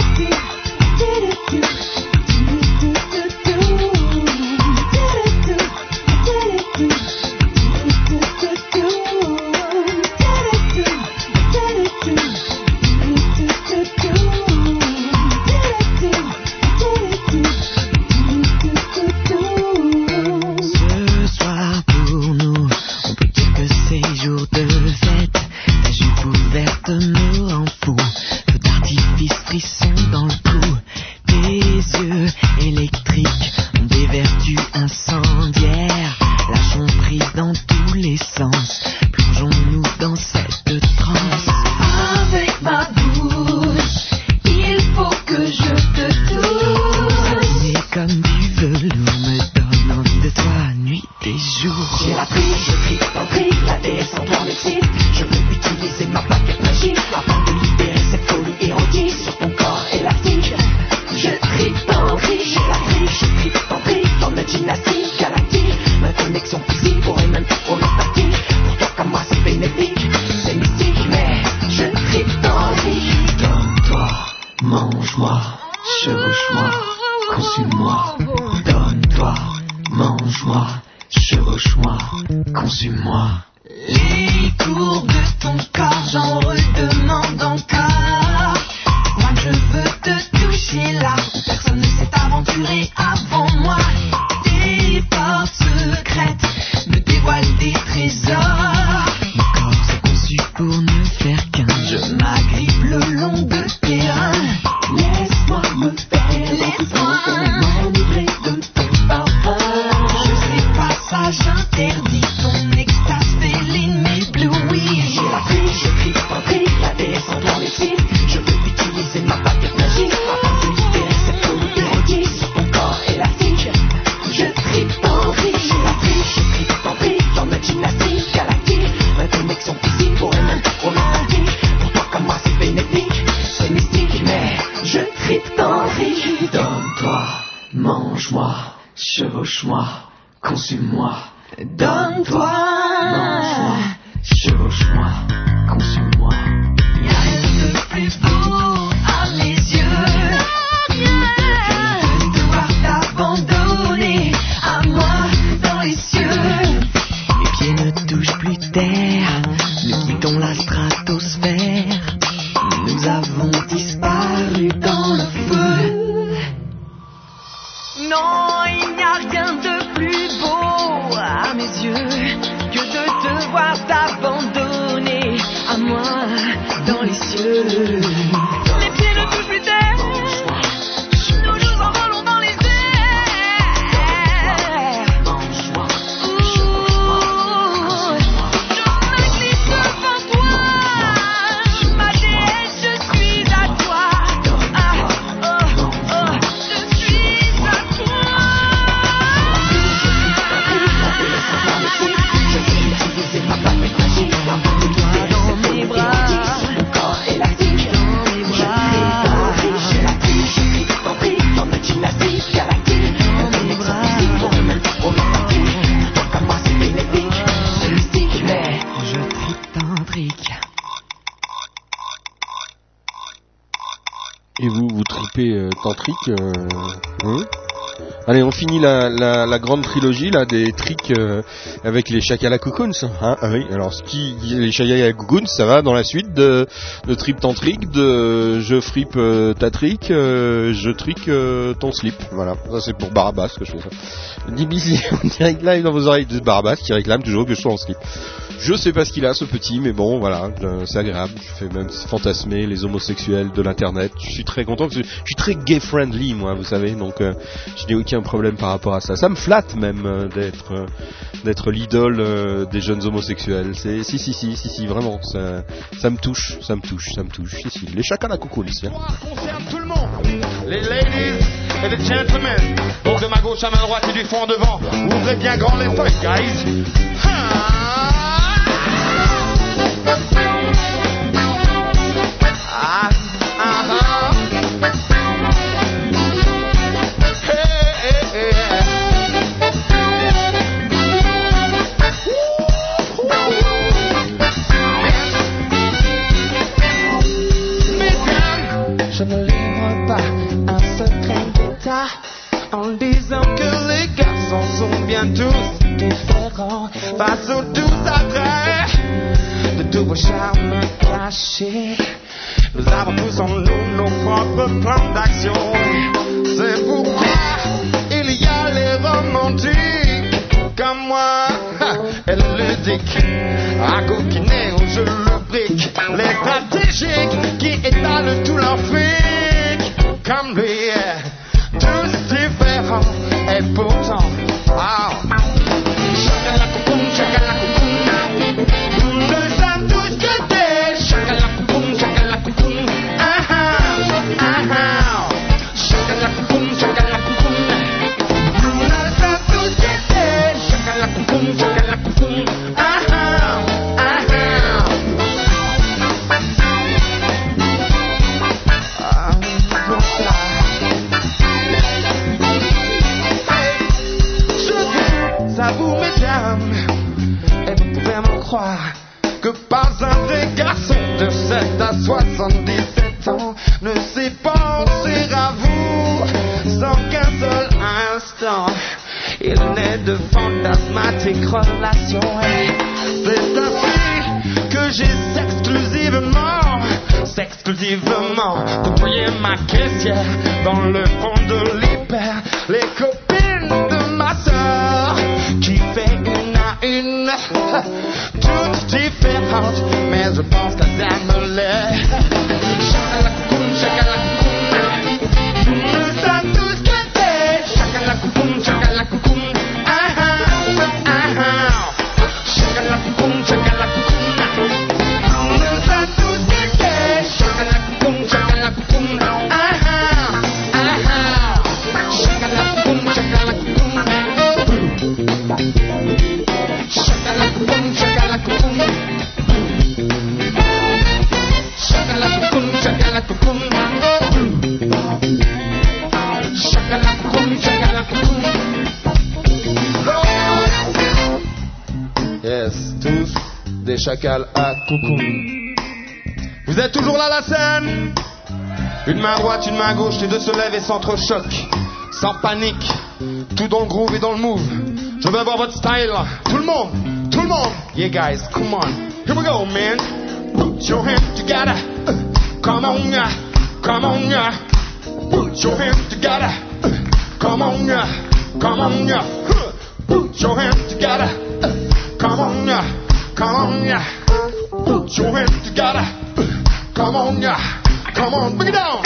Tripez euh, tantrique euh, hein? Allez, on finit la, grande trilogie là des tricks euh, avec les Shakala Cocoons. Hein ah oui, alors ce qui, les Shakala Cocoons, ça va dans la suite de, de trip tantrique, de je fripe euh, ta trick, euh, je trick ton slip. Voilà, ça c'est pour Barabas que je fais ça. DBC en direct live dans vos oreilles de Barabas qui réclame toujours que je sois en slip. Je sais pas ce qu'il a ce petit, mais bon voilà, c'est agréable. Je fais même fantasmer les homosexuels de l'internet. Je suis très content que je suis très gay friendly moi, vous savez, donc n'ai aucun problème par rapport à ça. Ça me flatte même euh, d'être euh, d'être l'idole euh, des jeunes homosexuels. C'est si si si si si vraiment ça ça me touche, ça me touche, ça me touche. Si les chacun la coucou. Les ladies à en disant que les garçons sont bien tous différents aux douze attraits de tous vos charmes cachés. Nous avons tous en nous nos propres plans d'action. C'est pourquoi il y a les romantiques comme moi et le ludique à coquiner au jeu lubrique. Les stratégiques qui étalent tout leur fric comme lui. Différents et pourtant. Wow. Que pas un des garçons de 7 à 77 ans ne sait penser à vous sans qu'un seul instant. Il naît de fantasmatiques relations. C'est ainsi que j'ai exclusivement, exclusivement compris ma caissière dans le fond de l'hyper. Les copines de ma fait une toutes différentes, mais je pense. Chacun la des chacals à coucoum. Vous êtes toujours là la scène? Une main droite, une main gauche, les deux se lèvent et s'entrechoquent. Sans panique, tout dans le groove et dans le move. Je veux voir votre style. Tout le monde, tout le monde. Yeah guys, come on. Here we go, man. Put your hands together. Uh, Come on. Come on. Put your hands together. Uh, Come on. Come on. Put your hands together. Uh, Come on. Come on, yeah. Put your hands together. Come on, yeah. Come on, bring it down.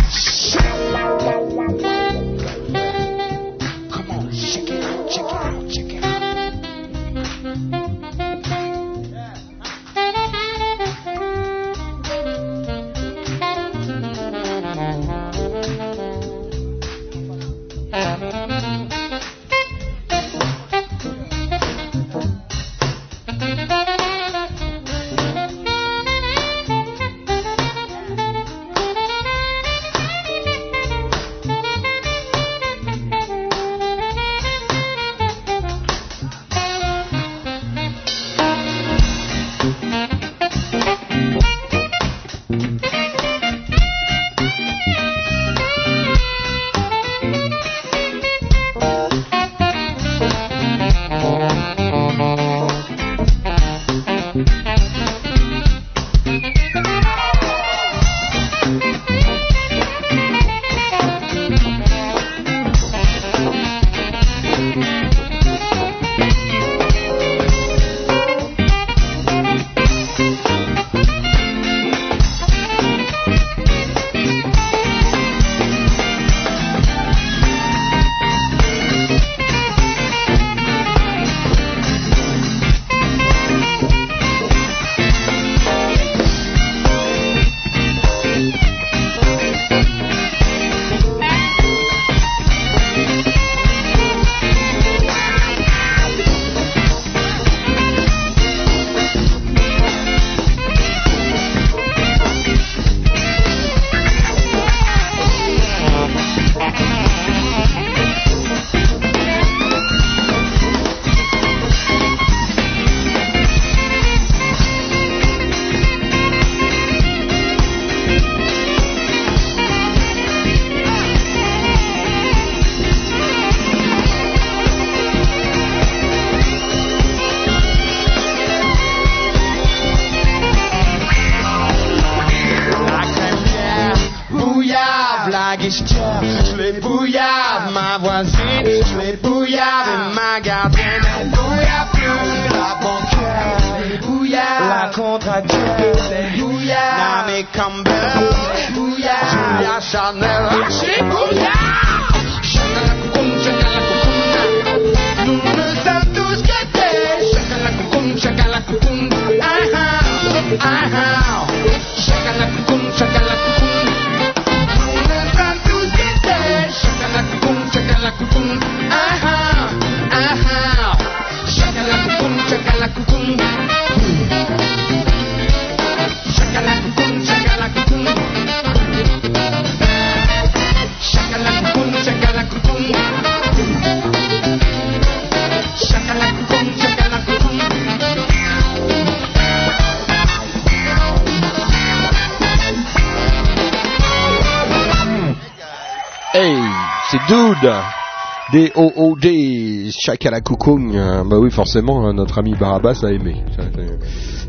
Kukung. Euh, Bah oui, forcément, hein, notre ami Barabas a aimé.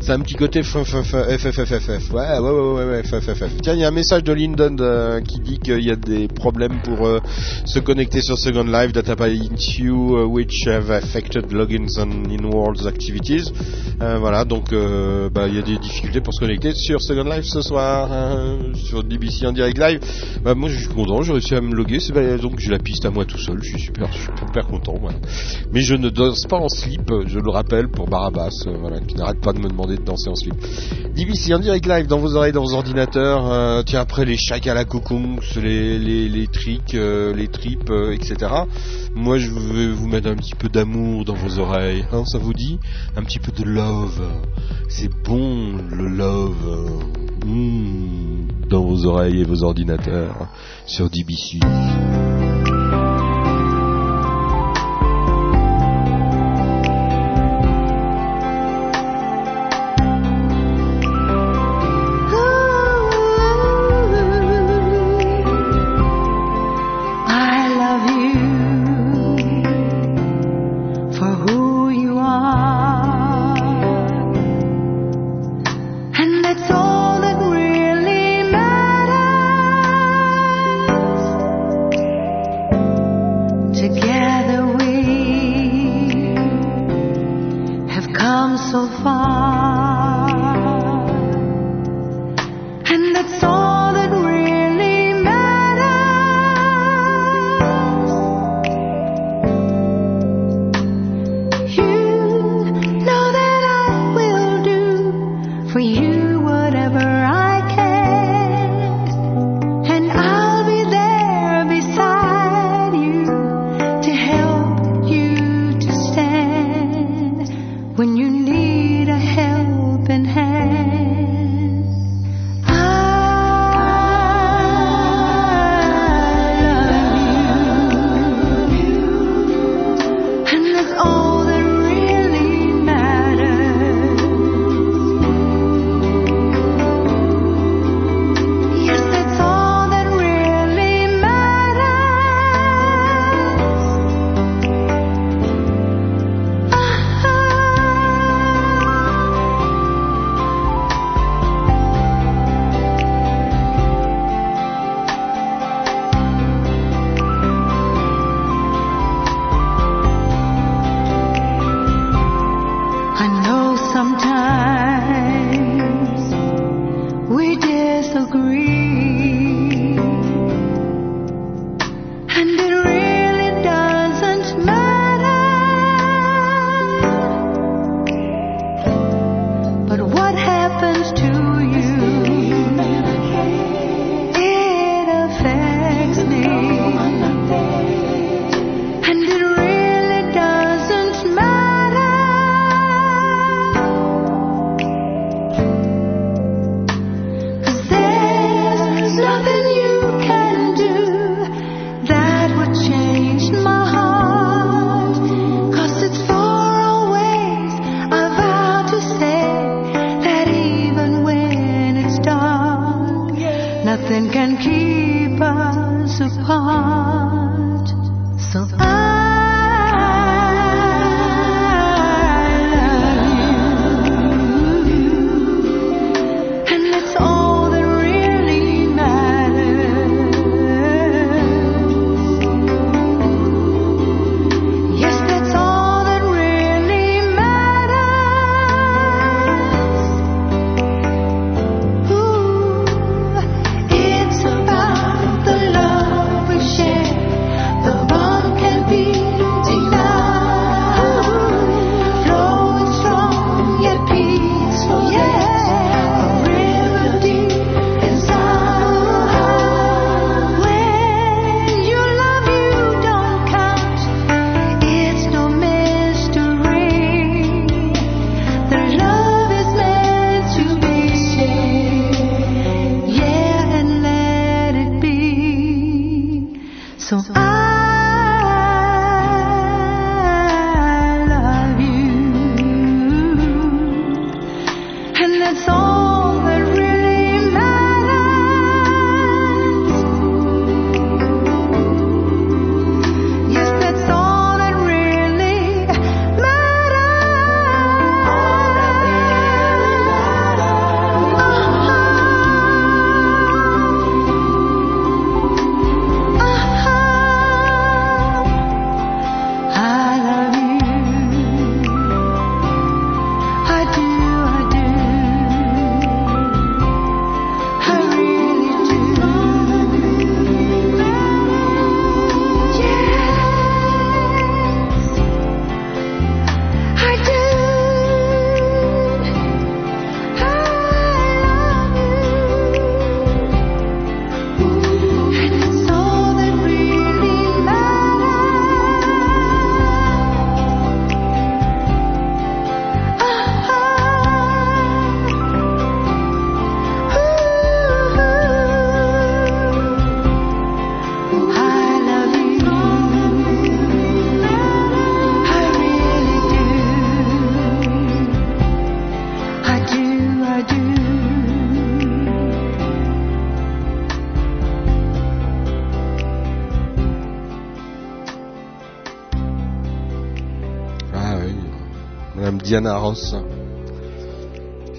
C'est- un petit côté f f f f f f f. Ouais, ouais, ouais, ouais, ouais, f f f f. Tiens, il y a un message de Lyndon euh, qui dit qu'il y a des problèmes pour euh, se connecter sur Second Life, data by issue uh, which have affected logins on in-world activities. Euh, voilà, donc euh, bah, il y a des difficultés pour se connecter sur Second Life ce soir, sur DBC en direct live. Bah, moi, je suis content, j'ai réussi à me loguer, donc j'ai la piste à moi tout seul, je suis super, super content. Mais je ne danse pas en slip, je le rappelle pour Barabas, euh, voilà, qui n'arrête pas de me demander de danser en slip. DBC en direct live dans vos oreilles, dans vos ordinateurs. euh, tiens, après les chaks à la cocon, les, les, les tricks, euh, les tripes, euh, etc. Moi, je vais vous mettre un petit peu d'amour dans vos oreilles. Hein, ça vous dit? Un petit peu de love. C'est bon, le love. Mm, dans vos oreilles et vos ordinateurs sur DBC.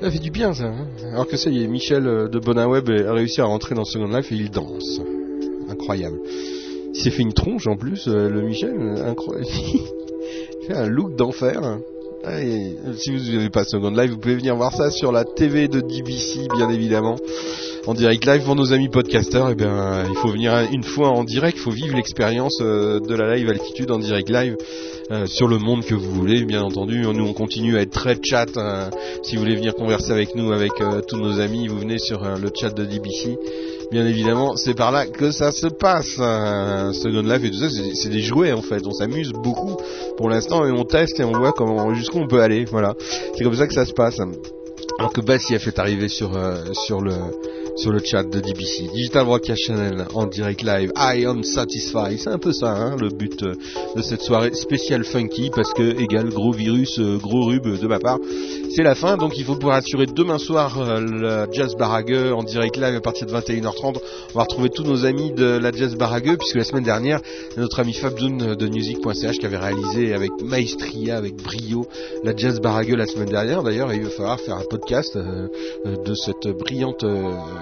Ça fait du bien ça. Hein. Alors que ça y est, Michel euh, de Bonaweb a réussi à rentrer dans Second Life et il danse. Incroyable. Il s'est fait une tronche en plus, euh, le Michel. Incroyable. il fait un look d'enfer. Si vous n'avez pas Second Life, vous pouvez venir voir ça sur la TV de DBC, bien évidemment. En direct live pour nos amis podcasters, eh bien, il faut venir une fois en direct, il faut vivre l'expérience euh, de la live altitude en direct live euh, sur le monde que vous voulez, bien entendu. Nous, on continue à être très chat. euh, si vous voulez venir converser avec nous, avec euh, tous nos amis, vous venez sur le chat de DBC. Bien évidemment, c'est par là que ça se passe. Second Life et tout ça, c'est des jouets en fait. On s'amuse beaucoup pour l'instant et on teste et on voit comment jusqu'où on peut aller. Voilà, c'est comme ça que ça se passe. Alors que Bassif est arrivé sur euh, sur le sur le chat de DBC Digital Broadcast Channel en direct live. I am satisfied. C'est un peu ça hein, le but euh, de cette soirée spéciale funky parce que égal gros virus, euh, gros rub de ma part. C'est la fin donc il faut pouvoir assurer demain soir euh, la Jazz Barague en direct live à partir de 21h30. On va retrouver tous nos amis de la Jazz Barague puisque la semaine dernière notre ami Fabdoun de music.ch qui avait réalisé avec maestria, avec brio la Jazz Barague la semaine dernière. D'ailleurs il va falloir faire un podcast de cette brillante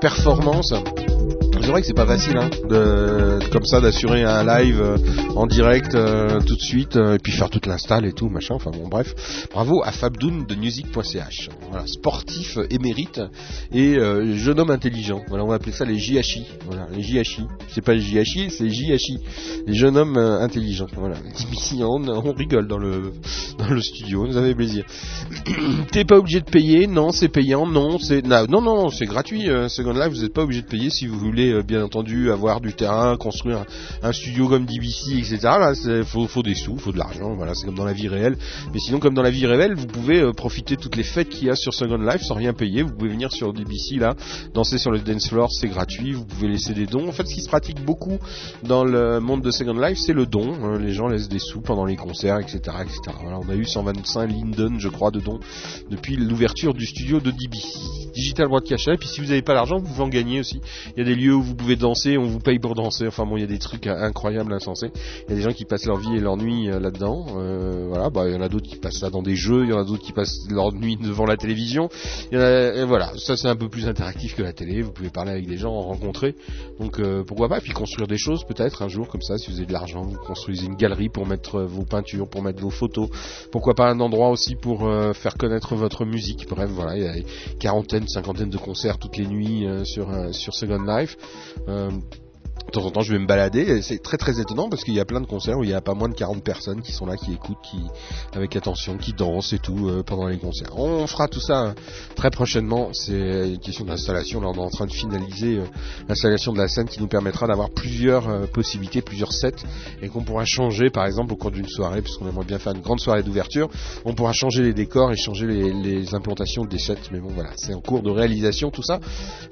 performance. C'est vrai que c'est pas facile, hein, comme ça, d'assurer un live euh, en direct euh, tout de suite, euh, et puis faire toute l'install et tout, machin. Enfin bon, bref. Bravo à Fabdoun de music.ch. Voilà, sportif émérite et jeune homme intelligent. Voilà, on va appeler ça les JHI. Voilà, les JHI. C'est pas les JHI, c'est JHI. Les jeunes hommes intelligents. Voilà. On, on rigole dans le dans le studio. Vous avez plaisir. T'es pas obligé de payer, non, c'est payant, non, c'est non, non, non, c'est gratuit. euh, Second Life, vous n'êtes pas obligé de payer si vous voulez, euh, bien entendu, avoir du terrain, construire un, studio comme DBC, etc. Là, faut, des sous, faut de l'argent. Voilà, c'est comme dans la vie réelle. Mais sinon, comme dans la vie réelle, vous pouvez euh, profiter de toutes les fêtes qu'il y a sur Second Life sans rien payer. Vous pouvez venir sur DBC là, danser sur le dance floor, c'est gratuit. Vous pouvez laisser des dons. En fait, ce qui se pratique beaucoup dans le monde de Second Life, c'est le don. hein. les gens laissent des sous pendant les concerts, etc., etc. On a eu 125 Linden, je crois, de dons depuis l'ouverture du studio de DBC. Digital Broadcast. Et puis si vous n'avez pas l'argent, vous pouvez en gagner aussi. Il y a des lieux où vous pouvez danser, on vous paye pour danser. Enfin bon, il y a des trucs incroyables, insensés. Il y a des gens qui passent leur vie et leur nuit euh, là-dedans. Euh, voilà, bah il y en a d'autres qui passent ça dans des jeux, il y en a d'autres qui passent leur nuit devant la télévision. Et voilà, ça c'est un peu plus interactif que la télé. Vous pouvez parler avec des gens, en rencontrer. Donc euh, pourquoi pas, puis construire des choses peut-être un jour comme ça, si vous avez de l'argent, vous construisez une galerie pour mettre vos peintures, pour mettre vos photos. Pourquoi pas un endroit aussi pour faire connaître votre musique. Bref, voilà, il y a quarantaine, cinquantaine de concerts toutes les nuits sur euh, sur Second Life. De temps en temps, je vais me balader. et C'est très très étonnant parce qu'il y a plein de concerts où il n'y a pas moins de 40 personnes qui sont là, qui écoutent, qui avec attention, qui dansent et tout euh, pendant les concerts. On fera tout ça euh, très prochainement. C'est une question d'installation. Là, on est en train de finaliser euh, l'installation de la scène qui nous permettra d'avoir plusieurs euh, possibilités, plusieurs sets et qu'on pourra changer, par exemple, au cours d'une soirée, puisqu'on aimerait bien faire une grande soirée d'ouverture. On pourra changer les décors et changer les, les implantations des sets. Mais bon, voilà, c'est en cours de réalisation tout ça.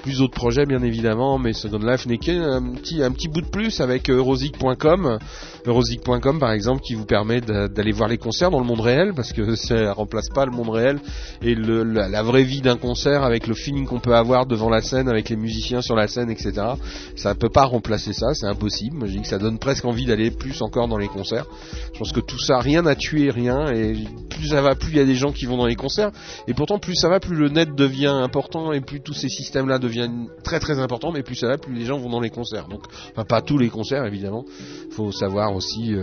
Plus d'autres projets, bien évidemment, mais Second Life n'est qu'un petit, un petit bout de plus avec Eurosic.com. Eurosic.com, par exemple, qui vous permet d'aller voir les concerts dans le monde réel, parce que ça remplace pas le monde réel et le, la, vraie vie d'un concert avec le feeling qu'on peut avoir devant la scène, avec les musiciens sur la scène, etc. Ça peut pas remplacer ça, c'est impossible. Moi, je dis que ça donne presque envie d'aller plus encore dans les concerts. Je pense que tout ça, rien n'a tué rien, et plus ça va, plus il y a des gens qui vont dans les concerts, et pourtant plus ça va, plus le net devient important, et plus tous ces systèmes-là deviennent très très importants, mais plus ça va, plus les gens vont dans les concerts. Donc, pas tous les concerts évidemment, faut savoir aussi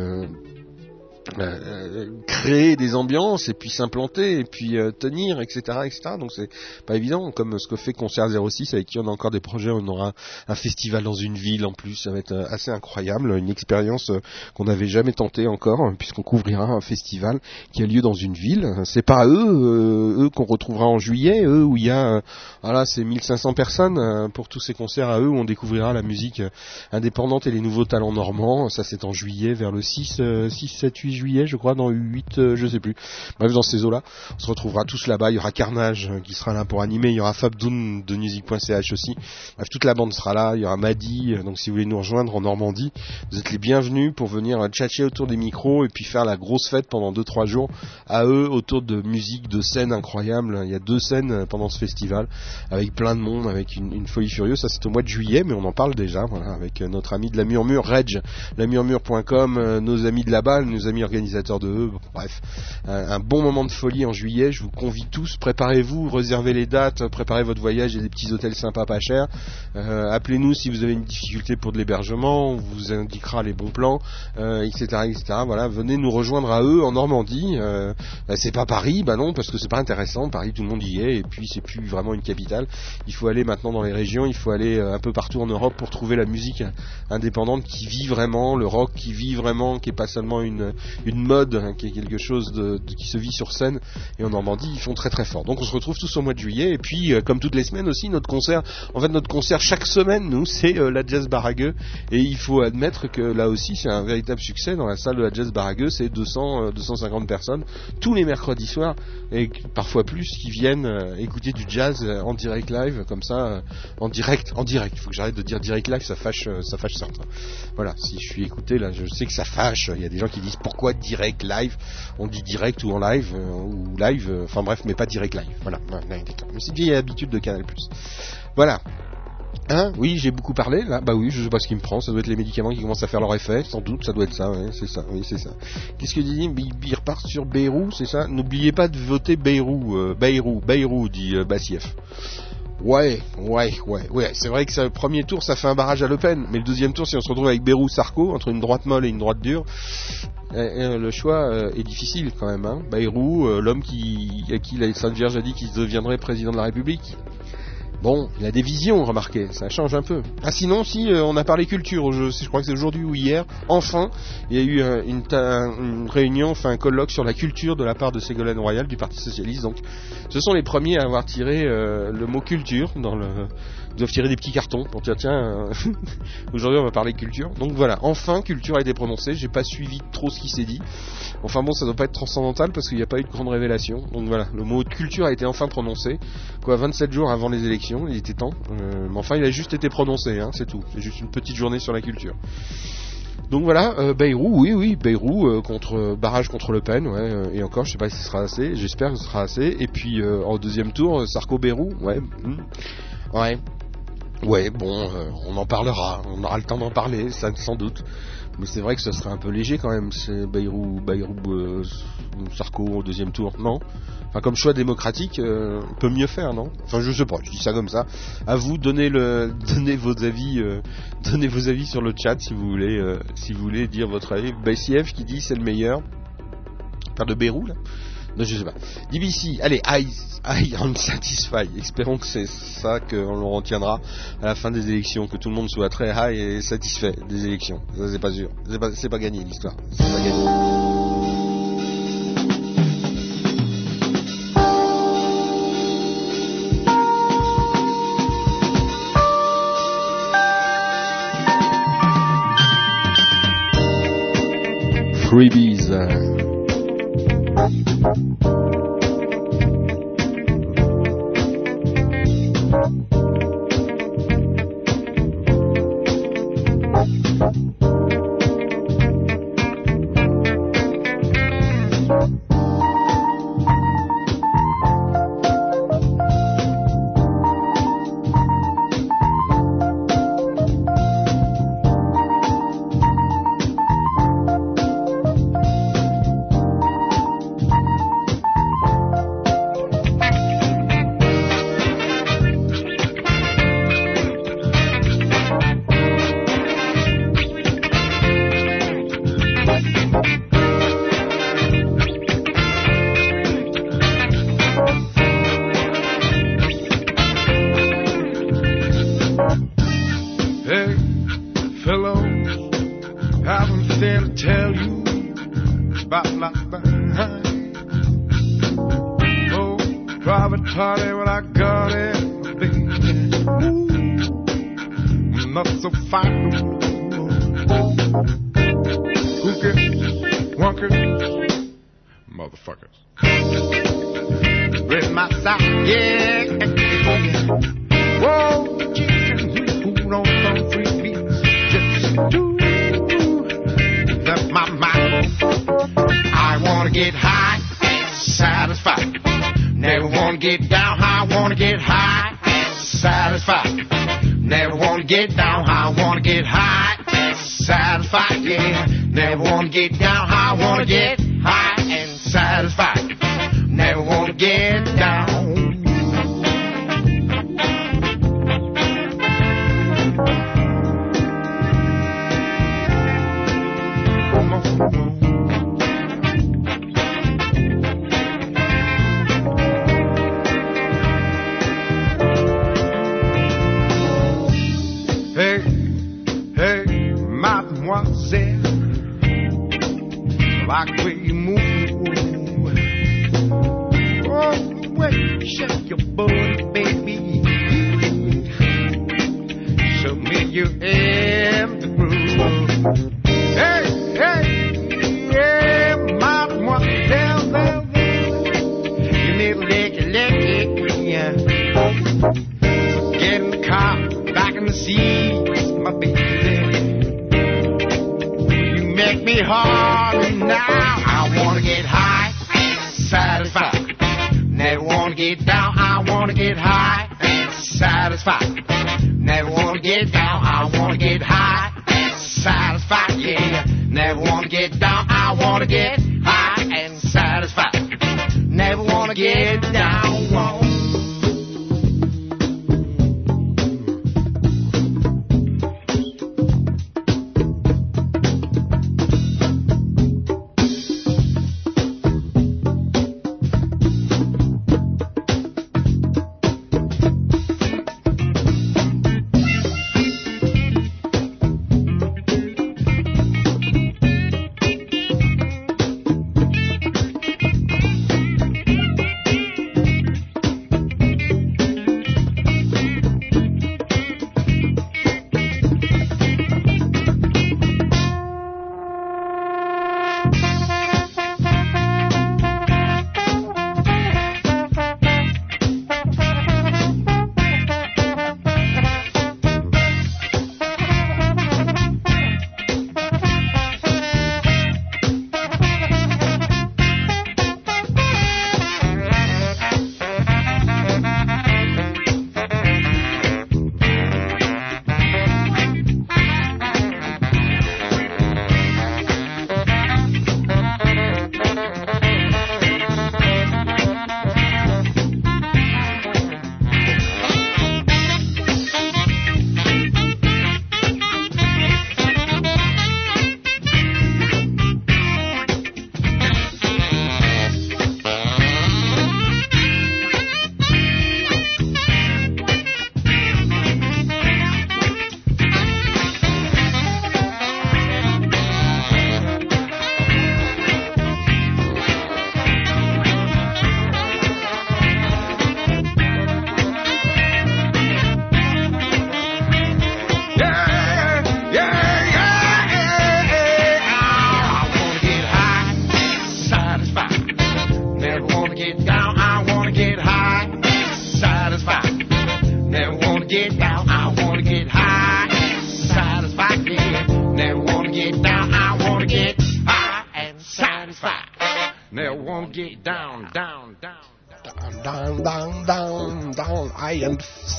euh, créer des ambiances et puis s'implanter et puis euh, tenir etc etc donc c'est pas évident comme ce que fait Concert 06 avec qui on a encore des projets. On aura un festival dans une ville en plus. Ça va être euh, assez incroyable. Une expérience qu'on n'avait jamais tentée encore puisqu'on couvrira un festival qui a lieu dans une ville. C'est pas eux eux qu'on retrouvera en juillet eux où il y a voilà c'est 1500 personnes pour tous ces concerts à eux où on découvrira la musique indépendante et les nouveaux talents normands. Ça c'est en juillet vers le 6 euh, 6 7 8 juillet je crois dans 8 euh, je sais plus. Bref dans ces eaux là on se retrouvera tous là-bas. Il y aura Carnage euh, qui sera là pour animer. Il y aura Fabdoun de music.ch aussi. Bref toute la bande sera là. Il y aura Madi euh, donc si vous voulez nous rejoindre en Normandie vous êtes les bienvenus pour venir tchatcher autour des micros et puis faire la grosse fête pendant 2-3 jours à eux autour de musique de scènes incroyables il y a deux scènes pendant ce festival avec plein de monde avec une, folie furieuse. Ça c'est au mois de juillet mais on en parle déjà voilà avec notre ami de la murmure Reg. Lamurmure.com euh, nos amis de là-bas nos amis organisateur de eux. Bon, bref, un, un bon moment de folie en juillet. Je vous convie tous. Préparez-vous, réservez les dates, préparez votre voyage. A des petits hôtels sympas, pas chers. Euh, Appelez-nous si vous avez une difficulté pour de l'hébergement. On vous indiquera les bons plans, euh, etc., etc. Voilà, venez nous rejoindre à eux en Normandie. Euh, bah, c'est pas Paris, bah non, parce que c'est pas intéressant. Paris, tout le monde y est, et puis c'est plus vraiment une capitale. Il faut aller maintenant dans les régions. Il faut aller euh, un peu partout en Europe pour trouver la musique indépendante qui vit vraiment, le rock qui vit vraiment, qui est pas seulement une une mode, hein, qui est quelque chose de, de- qui se vit sur scène. Et en Normandie, ils font très très fort. Donc on se retrouve tous au mois de juillet. Et puis, euh, comme toutes les semaines aussi, notre concert. En fait, notre concert chaque semaine, nous, c'est euh, la Jazz Baragueux. Et il faut admettre que là aussi, c'est un véritable succès dans la salle de la Jazz Baragueux. C'est 200, euh, 250 personnes tous les mercredis soirs et parfois plus qui viennent euh, écouter du jazz euh, en direct live, comme ça, euh, en direct, en direct. Il faut que j'arrête de dire direct live, ça fâche, euh, ça fâche certains. Voilà, si je suis écouté là, je sais que ça fâche. Il y a des gens qui disent pourquoi direct live On dit direct ou en live euh, ou live. euh, Enfin bref, mais pas direct live. Voilà. Mais c'est une vieille habitude de Canal+. Voilà. Hein? Oui, j'ai beaucoup parlé là. Bah oui, je sais pas ce qui me prend. Ça doit être les médicaments qui commencent à faire leur effet, sans doute. Ça doit être ça. c'est ça. Oui, c'est ça. Qu'est-ce que dit il, repart sur Bayrou, c'est ça? N'oubliez pas de voter Bayrou, euh, Bayrou, Bayrou, dit euh. Ouais, ouais, ouais, ouais. C'est vrai que le premier tour, ça fait un barrage à Le Pen, mais le deuxième tour, si on se retrouve avec Bayrou, Sarko, entre une droite molle et une droite dure, euh, euh, le choix euh, est difficile quand même. Hein. Euh, l'homme qui, à qui la Sainte Vierge a dit qu'il deviendrait président de la République. Bon, il a des visions, remarquez, ça change un peu. Ah sinon, si euh, on a parlé culture, je, crois que c'est aujourd'hui ou hier, enfin, il y a eu euh, une réunion, enfin un colloque sur la culture de la part de Ségolène Royal du Parti Socialiste. Donc, ce sont les premiers à avoir tiré euh, le mot culture dans le. Ils doivent tirer des petits cartons pour dire tiens, euh, aujourd'hui on va parler culture. Donc voilà, enfin culture a été prononcée. J'ai pas suivi trop ce qui s'est dit. Enfin bon, ça doit pas être transcendantal parce qu'il n'y a pas eu de grande révélation. Donc voilà, le mot culture a été enfin prononcé. Quoi, 27 jours avant les élections, il était temps. Euh, mais enfin, il a juste été prononcé, hein, c'est tout. C'est juste une petite journée sur la culture. Donc voilà, euh, oui, oui, Bayrou euh, contre barrage contre Le Pen, ouais, et encore, je sais pas si ce sera assez, j'espère que ce sera assez. Et puis en deuxième tour, Sarko Bayrou, ouais, hmm, ouais, ouais, bon, euh, on en parlera, on aura le temps d'en parler, ça sans doute. Mais c'est vrai que ce serait un peu léger quand même, c'est Bayrou, Bayrou, euh, Sarko au deuxième tour, non? Enfin, comme choix démocratique, euh, on peut mieux faire, non? Enfin, je sais pas, je dis ça comme ça. À vous, donnez le, donnez vos avis, donnez vos avis sur le chat si vous voulez, si vous voulez dire votre avis. Bassiev qui dit c'est le meilleur. Faire de Bérou là? Non, je sais pas. DBC, allez, I, I am satisfied. Espérons que c'est ça qu'on le retiendra à la fin des élections, que tout le monde soit très high et satisfait des élections. Ça c'est pas sûr, c'est pas, pas gagné l'histoire. C'est pas gagné. Freebies.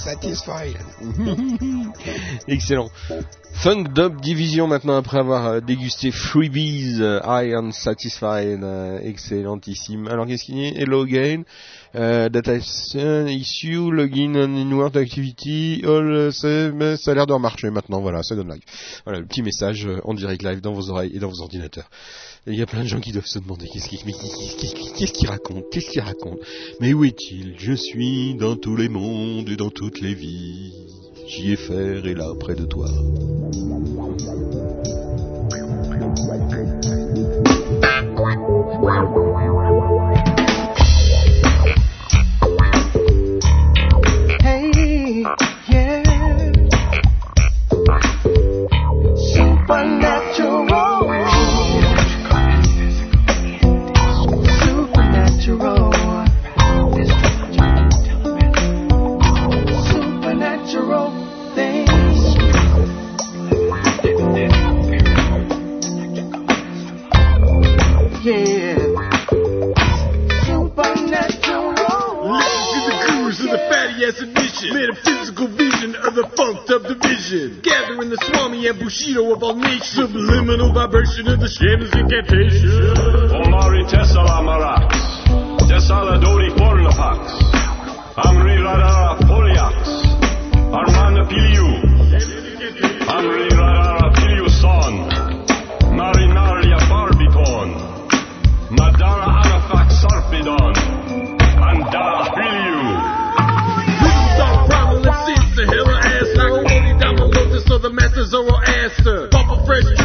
Satisfied. Excellent. Funk Dub Division maintenant après avoir euh, dégusté Freebies, euh, I am satisfied, euh, excellentissime. Alors qu'est-ce qu'il y a? Hello again, euh, data issue, login and inward activity, all save, ça a l'air de remarcher maintenant, voilà, ça donne live. Voilà, le petit message en direct live dans vos oreilles et dans vos ordinateurs. Il y a plein de gens qui doivent se demander qu'est-ce qu'il raconte, qu'est-ce qu'il raconte? Mais où est-il? Je suis dans tous les mondes et dans toutes les vies. Faire et là près de toi. Hey, yeah. Supernatural. Yeah. Supernatural. Listen to the grooves of the fatty ass. Metaphysical vision of the funk up division. Gathering the swami and bushido of all. Subliminal vibration of the shaman's incantation. Omari Tessala Cesalı Dori Pornapax, Amri Radara Polyax, Armand Piliu, Amri Radara Piliu Son, Marinaria Barbipon, Madara Arafak Sarpidon, Andara Piliu. The hell ass, I can only the this so the masses are all asked. Pop a fresh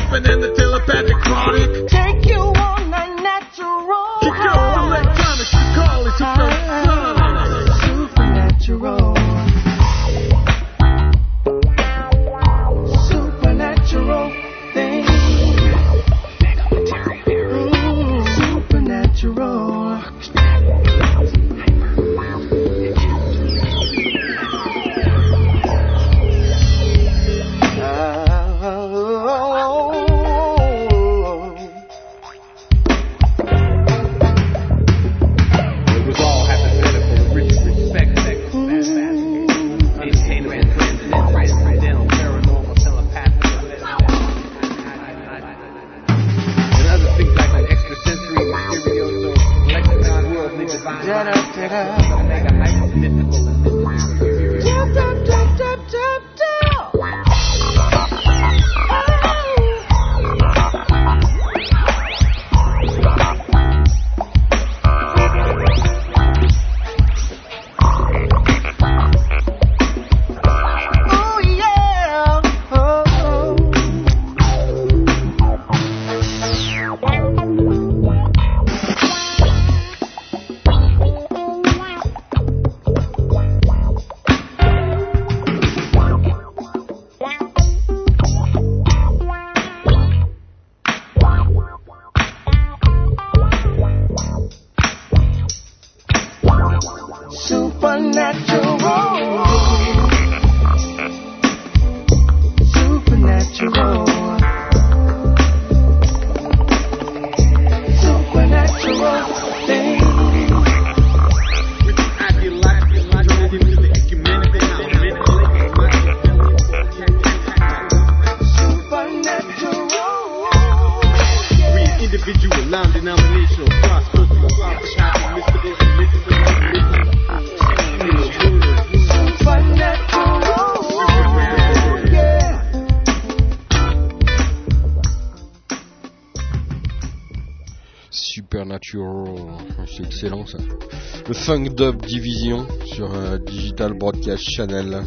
euh, Digital Broadcast Channel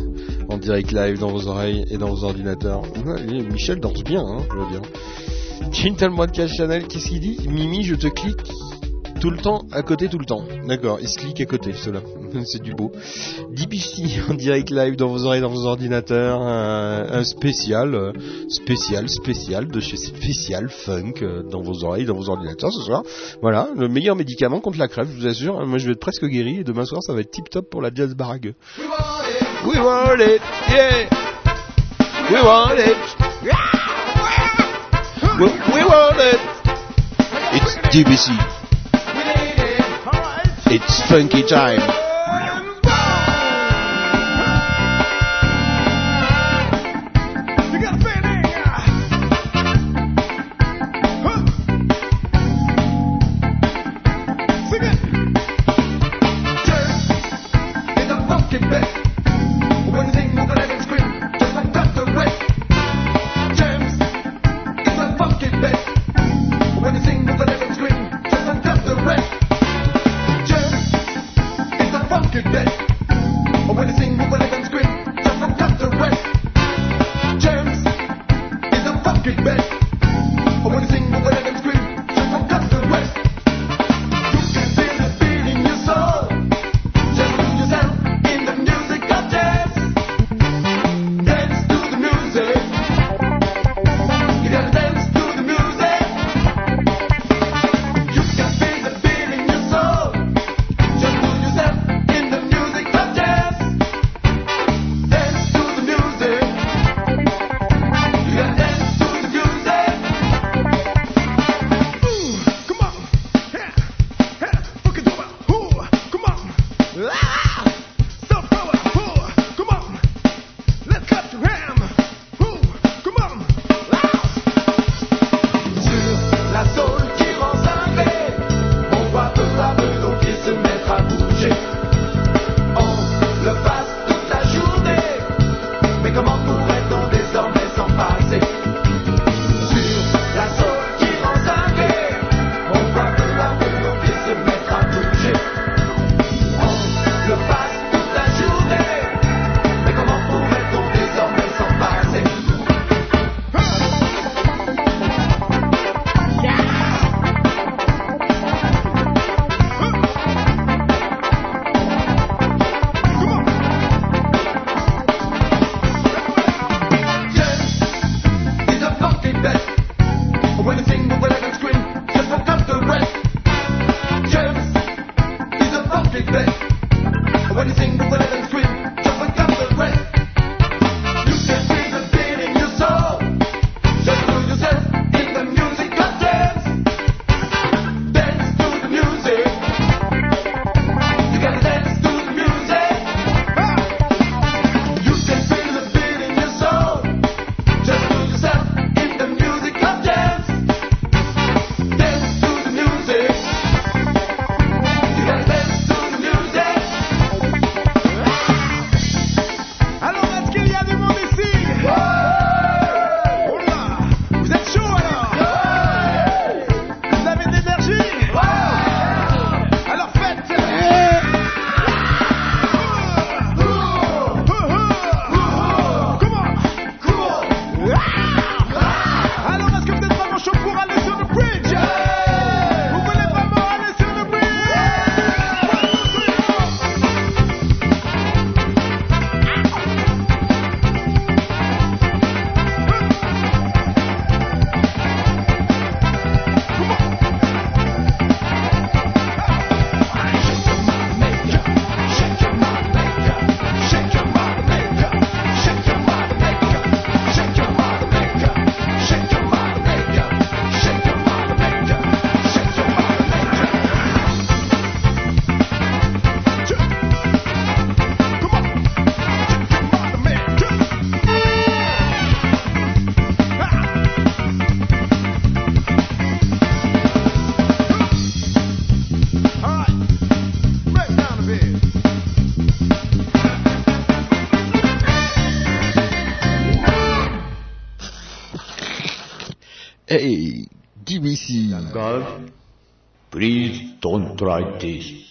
en direct live dans vos oreilles et dans vos ordinateurs. Michel danse bien, hein, je veux dire. Digital Broadcast Channel, qu'est-ce qu'il dit? Mimi, je te clique tout le temps, à côté tout le temps. D'accord, il se clique à côté, cela. C'est du beau. DPC en direct live dans vos oreilles, dans vos ordinateurs. Un, spécial, euh, spécial, spécial de chez Spécial Funk euh, dans vos oreilles, dans vos ordinateurs ce soir. Voilà, le meilleur médicament contre la crève, je vous assure. Moi, je vais être presque guéri et demain soir, ça va être tip top pour la jazz barague. We want it, yeah. We want it. We, we want it. It's DBC. It's funky time. Righteous.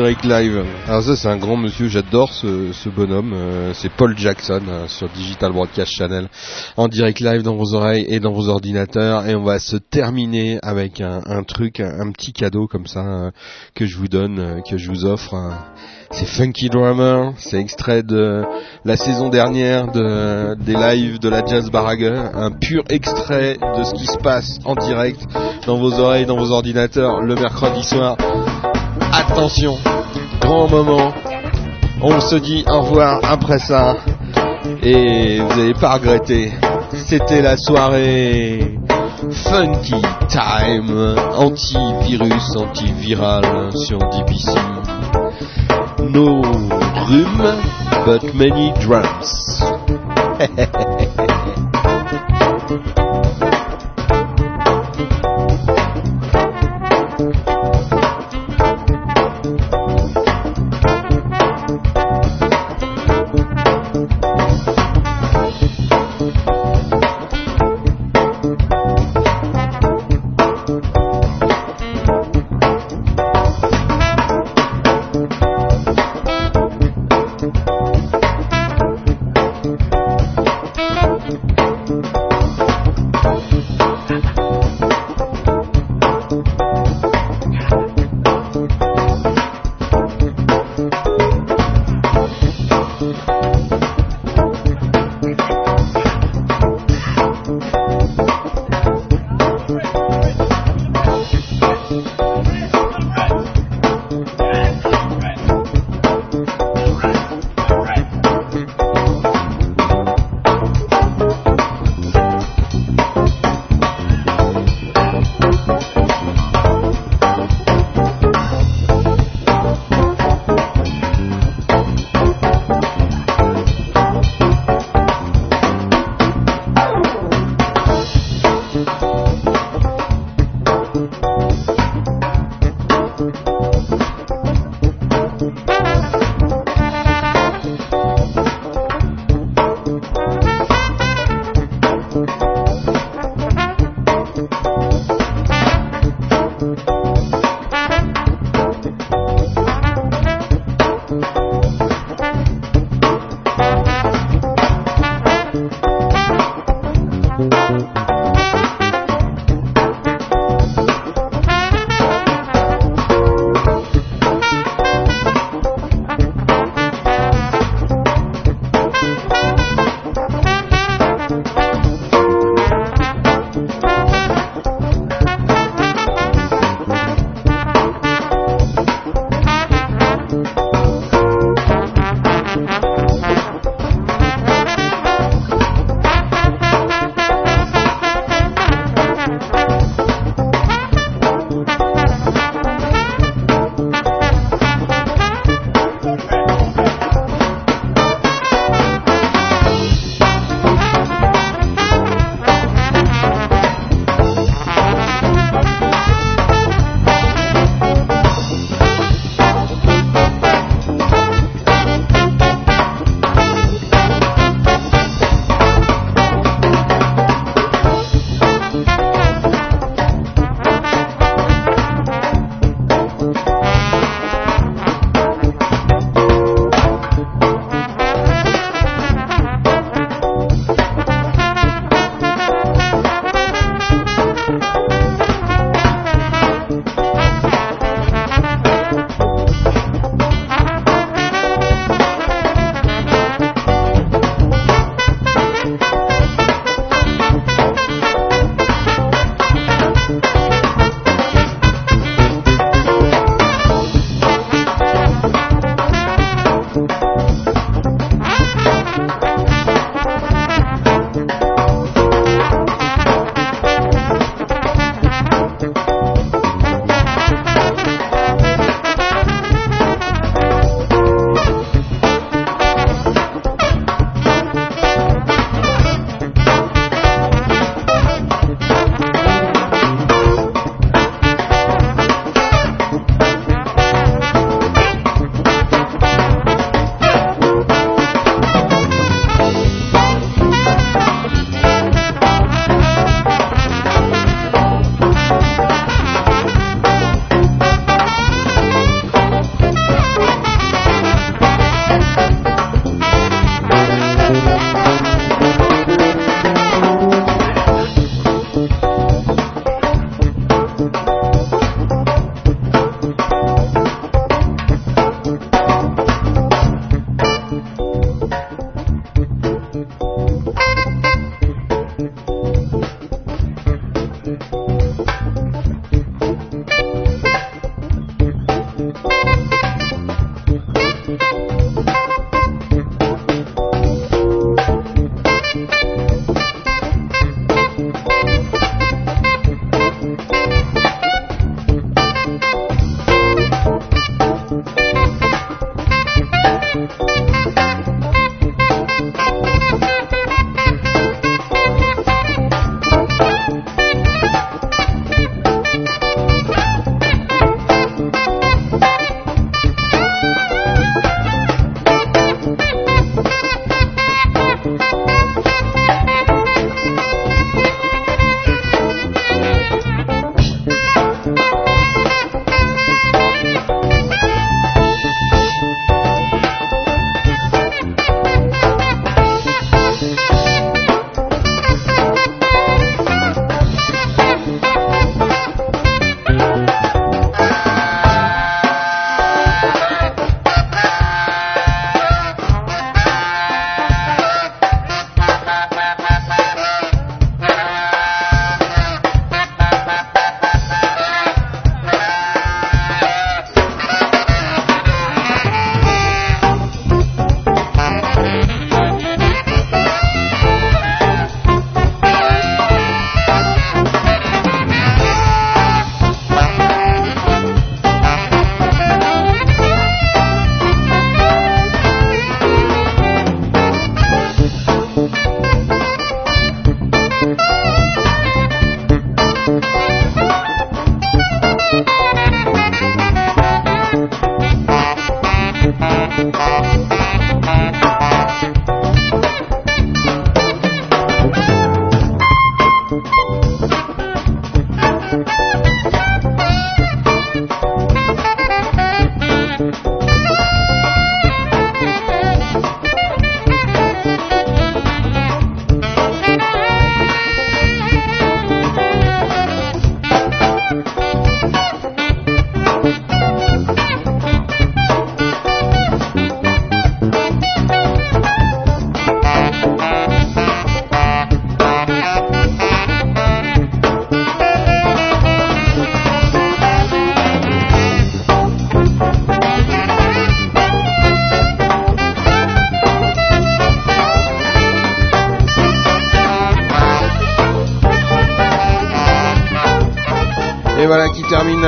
Direct live. Alors ça c'est un grand monsieur, j'adore ce, ce bonhomme. euh, c'est Paul Jackson euh, sur Digital Broadcast Channel en direct live dans vos oreilles et dans vos ordinateurs. Et on va se terminer avec un, truc, un, petit cadeau comme ça euh, que je vous donne, que je vous offre. C'est Funky Drummer, c'est extrait de la saison dernière de, des lives de la Jazz Barague, un pur extrait de ce qui se passe en direct dans vos oreilles, dans vos ordinateurs le mercredi soir. Attention, grand moment, on se dit au revoir après ça et vous n'allez pas regretter. C'était la soirée Funky Time, antivirus, antiviral sur DBC. No rhume, but many drums.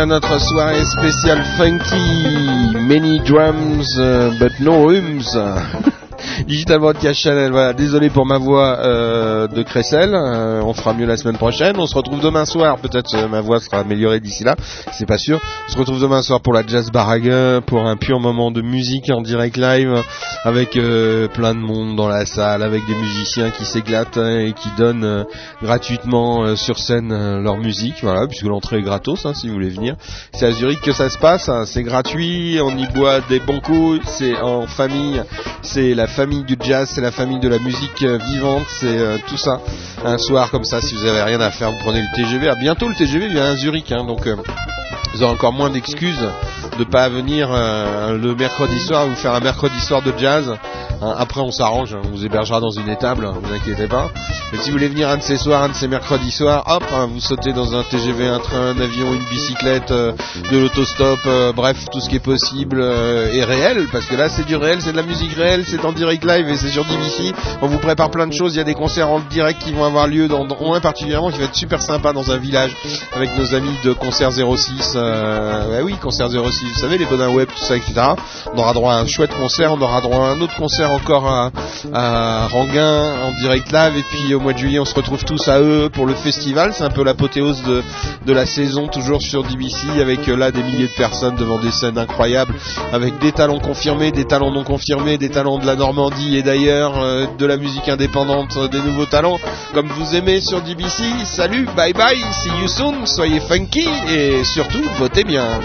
notre soirée spéciale funky. Many drums, uh, but no hymns. Digital Broadcast Channel, voilà, désolé pour ma voix euh, de Cressel, euh, on fera mieux la semaine prochaine, on se retrouve demain soir, peut-être euh, ma voix sera améliorée d'ici là, c'est pas sûr, on se retrouve demain soir pour la Jazz Baraga, pour un pur moment de musique en direct live, avec euh, plein de monde dans la salle, avec des musiciens qui s'éclatent hein, et qui donnent euh, gratuitement euh, sur scène euh, leur musique, voilà, puisque l'entrée est gratos hein, si vous voulez venir. C'est à Zurich que ça se passe, hein, c'est gratuit, on y boit des bons coups, c'est en famille, c'est la famille du jazz, c'est la famille de la musique euh, vivante, c'est euh, tout ça. Un soir comme ça, si vous avez rien à faire, vous prenez le TGV. Ah, bientôt le TGV vient à Zurich, hein, donc vous aurez encore moins d'excuses de pas venir euh, le mercredi soir, vous faire un mercredi soir de jazz. Hein, après, on s'arrange, on vous hébergera dans une étable, hein, vous inquiétez pas. Mais si vous voulez venir un de ces soirs, un de ces mercredis soirs, hop, hein, vous sautez dans un TGV, un train, un avion, une bicyclette, euh, de l'autostop, euh, bref, tout ce qui est possible euh, est réel, parce que là, c'est du réel, c'est de la musique réelle, c'est en direct live et c'est sur DBC. On vous prépare plein de choses, il y a des concerts en direct qui vont avoir lieu dans, dans particulièrement qui va être super sympa dans un village avec nos amis de Concert 06. Euh, ouais, oui, Concert 06, vous savez, les bonins web, tout ça, etc. On aura droit à un chouette concert, on aura droit à un autre concert encore à, à Ranguin en direct live et puis au mois de juillet on se retrouve tous à eux pour le festival. C'est un peu l'apothéose de, de la saison toujours sur DBC avec euh, là des milliers de personnes devant des scènes incroyables avec des talents confirmés, des talents non confirmés, des talents de la Normandie et d'ailleurs, euh, de la musique indépendante, euh, des nouveaux talents comme vous aimez sur DBC. Salut, bye bye, see you soon, soyez funky et surtout votez bien.